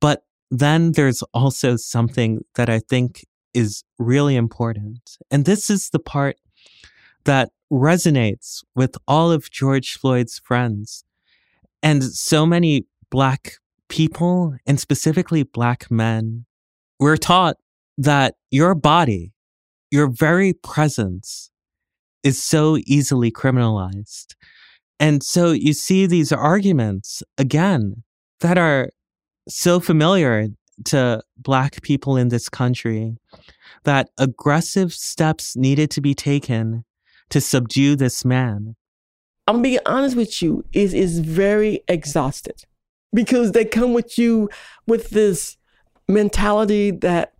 But then there's also something that I think is really important. And this is the part that resonates with all of George Floyd's friends and so many Black people, and specifically Black men. We're taught that your body, your very presence, is so easily criminalized. And so you see these arguments again that are so familiar to Black people in this country that aggressive steps needed to be taken to subdue this man. I'm being honest with you, is is very exhausted because they come with you with this mentality that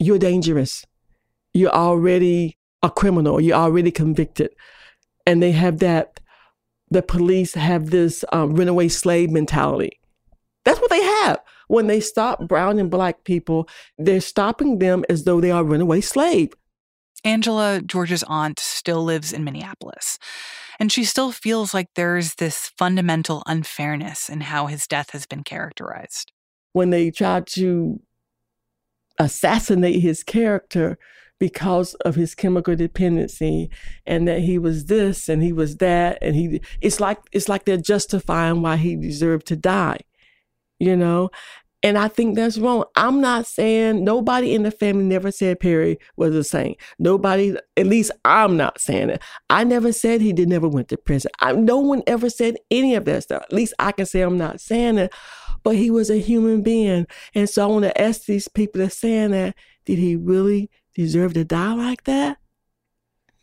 you're dangerous. You're already a criminal. You're already convicted. And they have that, the police have this um, runaway slave mentality. That's what they have. When they stop brown and black people, they're stopping them as though they are runaway slave. Angela, George's aunt, still lives in Minneapolis. And she still feels like there's this fundamental unfairness in how his death has been characterized. When they tried to assassinate his character because of his chemical dependency and that he was this and he was that and he it's like it's like they're justifying why he deserved to die you know and I think that's wrong. I'm not saying nobody in the family never said Perry was a saint. Nobody, at least I'm not saying it. I never said he did never went to prison. I, no one ever said any of that stuff. At least I can say I'm not saying it. But he was a human being. And so I want to ask these people that are saying that, did he really deserve to die like that?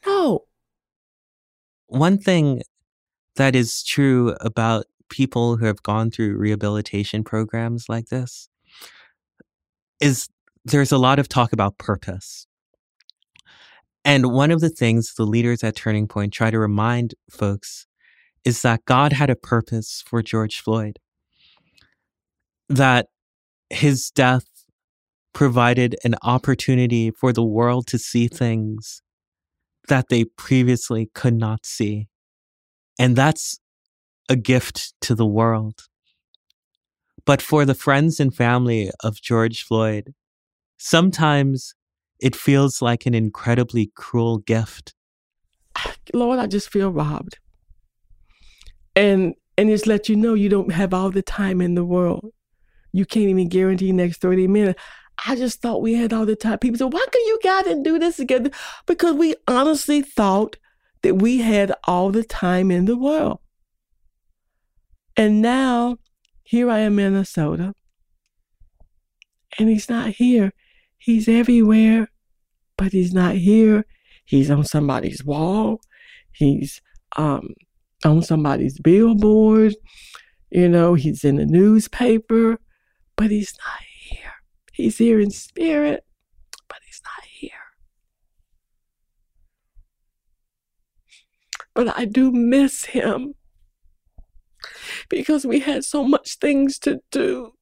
No. One thing that is true about people who have gone through rehabilitation programs like this is there's a lot of talk about purpose. And one of the things the leaders at Turning Point try to remind folks is that God had a purpose for George Floyd, that his death provided an opportunity for the world to see things that they previously could not see. And that's a gift to the world. But for the friends and family of George Floyd, sometimes it feels like an incredibly cruel gift. Lord, I just feel robbed. And and just let you know you don't have all the time in the world. You can't even guarantee next 30 minutes. I just thought we had all the time. People said, why can you guys and do this together? Because we honestly thought that we had all the time in the world. And now here I am in Minnesota. And he's not here. He's everywhere, but he's not here. He's on somebody's wall. He's um, on somebody's billboard. You know, he's in the newspaper, but he's not here. He's here in spirit, but he's not here. But I do miss him because we had so much things to do.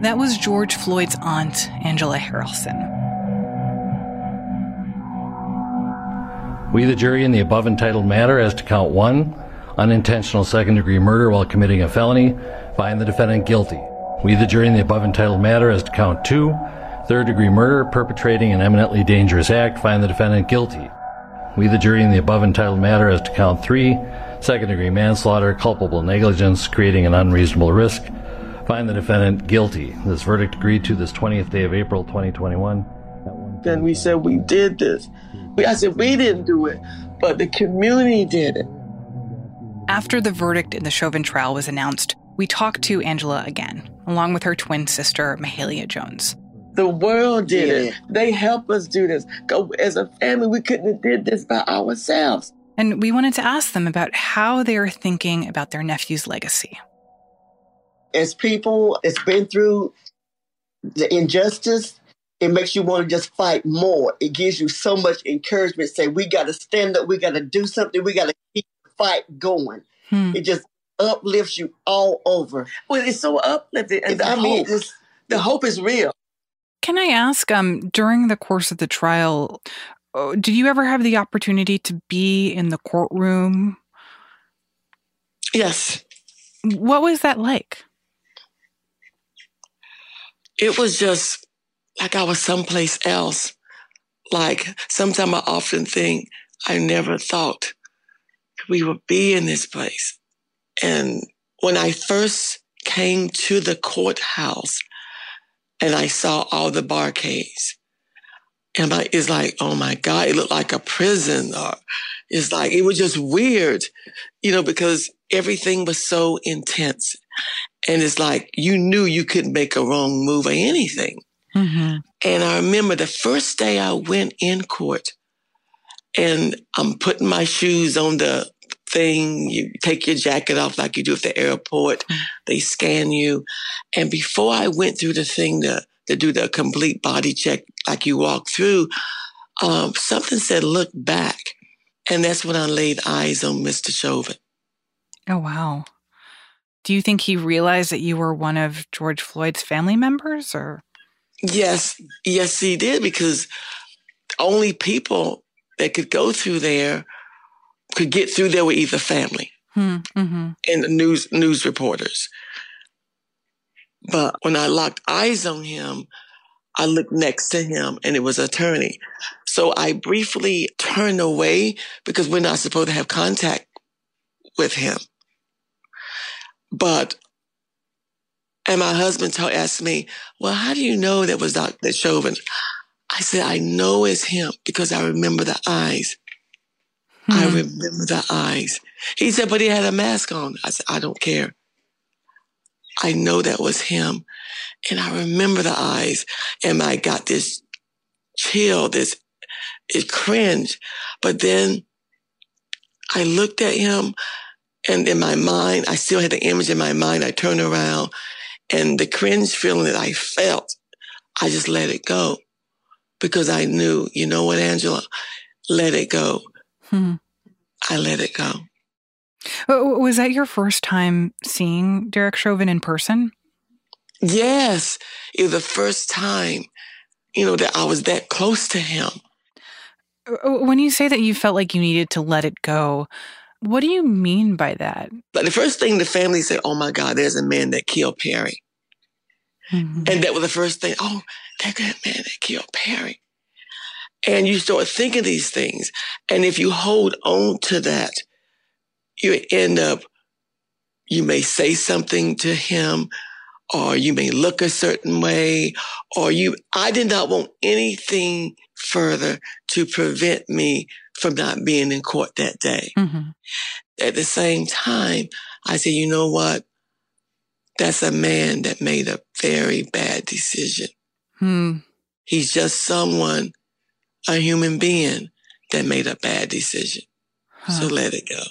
That was George Floyd's aunt, Angela Harrelson. We, the jury, in the above entitled matter as to count one, unintentional second degree murder while committing a felony, find the defendant guilty. We, the jury, in the above entitled matter as to count two, third degree murder, perpetrating an eminently dangerous act, find the defendant guilty. We, the jury, in the above entitled matter as to count three, second degree manslaughter, culpable negligence, creating an unreasonable risk, find the defendant guilty. This verdict agreed to this 20th day of April 2021. Then we said we did this. I said we didn't do it, but the community did it. After the verdict in the Chauvin trial was announced, we talked to Angela again, along with her twin sister, Mahalia Jones. The world did it. They helped us do this. Go as a family, we couldn't have did this by ourselves. And we wanted to ask them about how they are thinking about their nephew's legacy. As people that's been through the injustice, it makes you want to just fight more. It gives you so much encouragement. Say, we got to stand up. We got to do something. We got to keep the fight going. Hmm. It just uplifts you all over. Well, it's so uplifting. And the I mean, hope, the hope is real. Can I ask, um, during the course of the trial, uh, did you ever have the opportunity to be in the courtroom? Yes. What was that like? It was just like I was someplace else. Like sometimes I often think I never thought we would be in this place. And when I first came to the courthouse and I saw all the barricades, and I, it's like, oh my God, it looked like a prison. Or it's like, it was just weird, you know, because everything was so intense. And it's like, you knew you couldn't make a wrong move or anything. Mm-hmm. And I remember the first day I went in court and I'm putting my shoes on the thing. You take your jacket off like you do at the airport. They scan you. And before I went through the thing to, to do the complete body check, like you walk through, um, something said, look back. And that's when I laid eyes on Mr. Chauvin. Oh, wow. Do you think he realized that you were one of George Floyd's family members or? Yes, yes, he did because only people that could go through there could get through there were either family Hmm. Mm-hmm. and the news news reporters. But when I locked eyes on him, I looked next to him and it was attorney. So I briefly turned away because we're not supposed to have contact with him. But and my husband told, asked me, "Well, how do you know that was Dr. Chauvin?" I said, "I know it's him because I remember the eyes. I hmm. remember the eyes." He said, "But he had a mask on." I said, "I don't care. I know that was him, and I remember the eyes, and I got this chill, this it cringe, but then I looked at him." And in my mind, I still had the image in my mind. I turned around and the cringe feeling that I felt, I just let it go because I knew, you know what, Angela, let it go. Hmm. I let it go. Was that your first time seeing Derek Chauvin in person? Yes, it was the first time, you know, that I was that close to him. When you say that you felt like you needed to let it go, what do you mean by that? But the first thing the family said, oh my God, there's a man that killed Perry. Mm-hmm. And that was the first thing, oh, that that man that killed Perry. And you start thinking these things. And if you hold on to that, you end up, you may say something to him, or you may look a certain way, or you, I did not want anything further to prevent me from not being in court that day. Mm-hmm. At the same time, I said, you know what? That's a man that made a very bad decision. Hmm. He's just someone, a human being that made a bad decision. So let it go.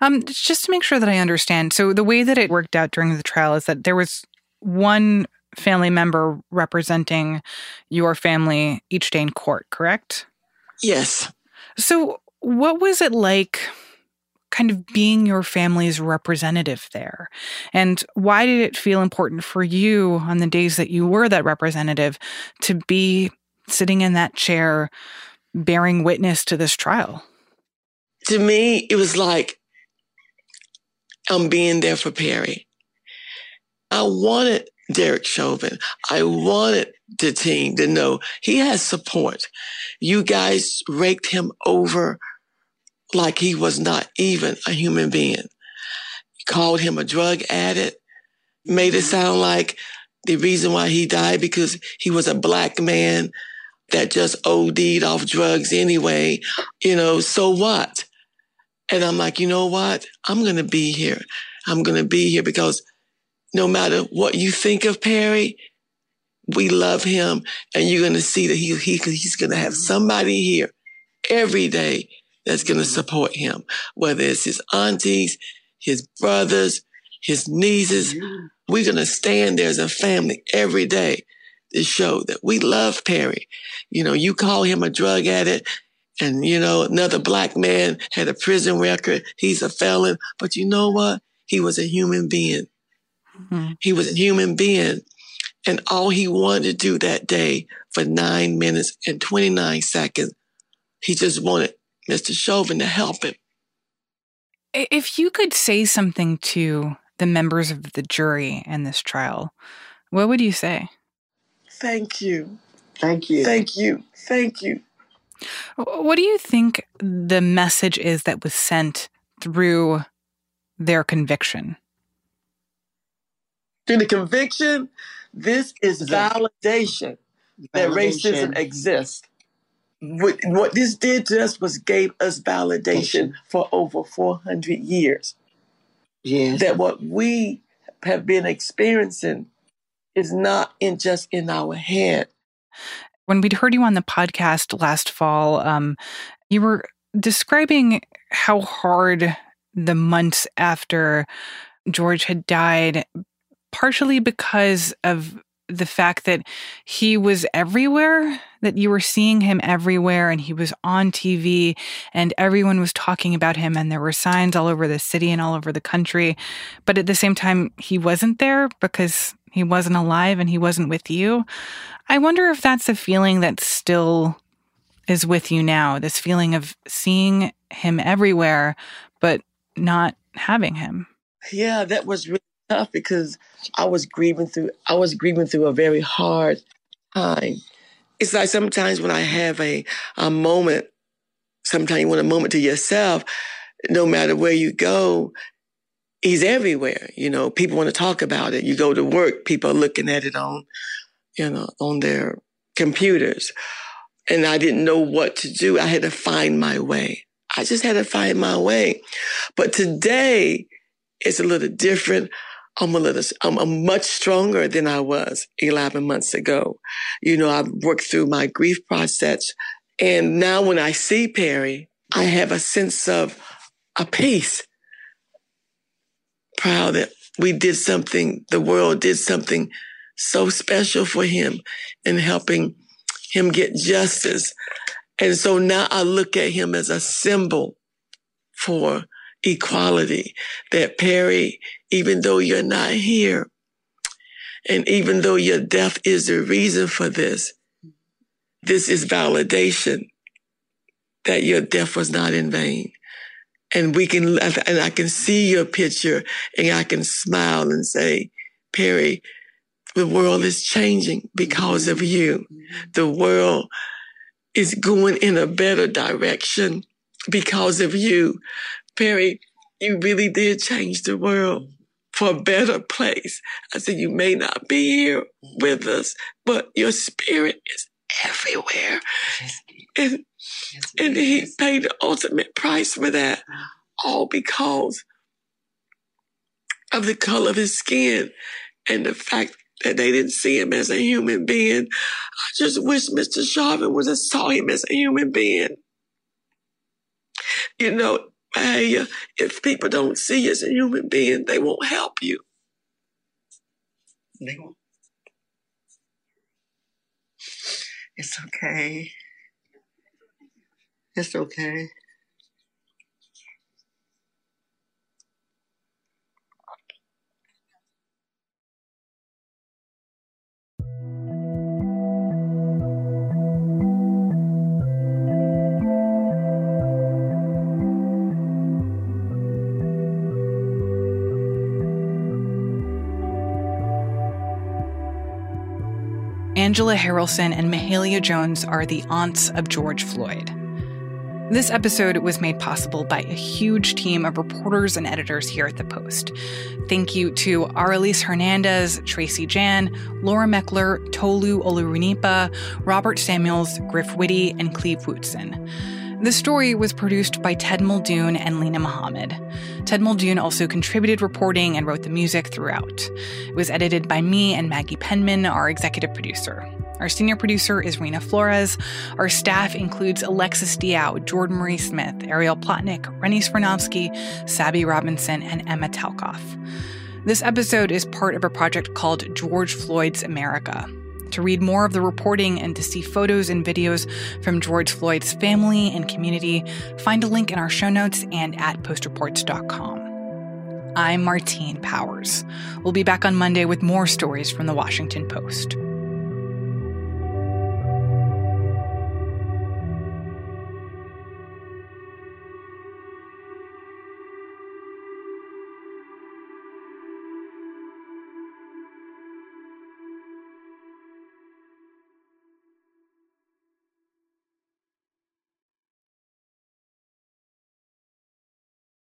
Um, just to make sure that I understand, so the way that it worked out during the trial is that there was one family member representing your family each day in court, correct? Yes. So, what was it like kind of being your family's representative there? And why did it feel important for you on the days that you were that representative to be sitting in that chair bearing witness to this trial? To me, it was like I'm being there for Perry. I wanted Derek Chauvin. I wanted the team to know he has support. You guys raked him over like he was not even a human being. Called him a drug addict, made it sound like the reason why he died because he was a black man that just OD'd off drugs anyway. You know, so what? And I'm like, you know what? I'm going to be here. I'm going to be here because no matter what you think of Perry, we love him. And you're going to see that he, he, he's going to have somebody here every day that's going to support him, whether it's his aunties, his brothers, his nieces. We're going to stand there as a family every day to show that we love Perry. You know, you call him a drug addict and, you know, another black man had a prison record. He's a felon. But you know what? He was a human being. Mm-hmm. He was a human being. And all he wanted to do that day for nine minutes and 29 seconds, he just wanted Mr. Chauvin to help him. If you could say something to the members of the jury in this trial, what would you say? Thank you. Thank you. Thank you. Thank you. What do you think the message is that was sent through their conviction? Through the conviction, this is validation that racism exists. What, what this did to us was gave us validation for over 400 years. Yes. That what we have been experiencing is not in just in our head. When we'd heard you on the podcast last fall, um, you were describing how hard the months after George had died, partially because of the fact that he was everywhere, that you were seeing him everywhere, and he was on TV, and everyone was talking about him, and there were signs all over the city and all over the country. But at the same time, he wasn't there because he wasn't alive and he wasn't with you. I wonder if that's a feeling that still is with you now this feeling of seeing him everywhere, but not having him. Yeah, that was really tough because I was grieving through I was grieving through a very hard time. It's like sometimes when I have a a moment, sometimes you want a moment to yourself, no matter where you go, he's everywhere. You know, people want to talk about it. You go to work, people are looking at it on, you know, on their computers. And I didn't know what to do. I had to find my way. I just had to find my way. But today, it's a little different. I'm a little, I'm, I'm much stronger than I was 11 months ago. You know, I've worked through my grief process. And now when I see Perry, I have a sense of a peace. Proud that we did something, the world did something so special for him in helping him get justice. And so now I look at him as a symbol for equality that Perry, even though you're not here, and even though your death is the reason for this, this is validation that your death was not in vain. And we can, and I can see your picture and I can smile and say, Perry, the world is changing because of you. The world is going in a better direction because of you. Perry, you really did change the world for a better place. I said, you may not be here with us, but your spirit is everywhere. And, and he paid the ultimate price for that, all because of the color of his skin and the fact that they didn't see him as a human being. I just wish Mr. Chauvin would have saw him as a human being. You know, if people don't see you as a human being, they won't help you. It's okay. It's okay. Angela Harrelson and Mahalia Jones are the aunts of George Floyd. This episode was made possible by a huge team of reporters and editors here at The Post. Thank you to Arelis Hernandez, Tracy Jan, Laura Meckler, Tolu Olorunnipa, Robert Samuels, Griff Witte, and Cleve Wootson. The story was produced by Ted Muldoon and Linah Mohammad. Ted Muldoon also contributed reporting and wrote the music throughout. It was edited by me and Maggie Penman, our executive producer. Our senior producer is Reena Flores. Our staff includes Alexis Diao, Jordan Marie Smith, Ariel Plotnick, Rennie Svirnovskiy, Sabby Robinson, and Emma Talkoff. This episode is part of a project called George Floyd's America. To read more of the reporting and to see photos and videos from George Floyd's family and community, find a link in our show notes and at postreports.com. I'm Martine Powers. We'll be back on Monday with more stories from the Washington Post.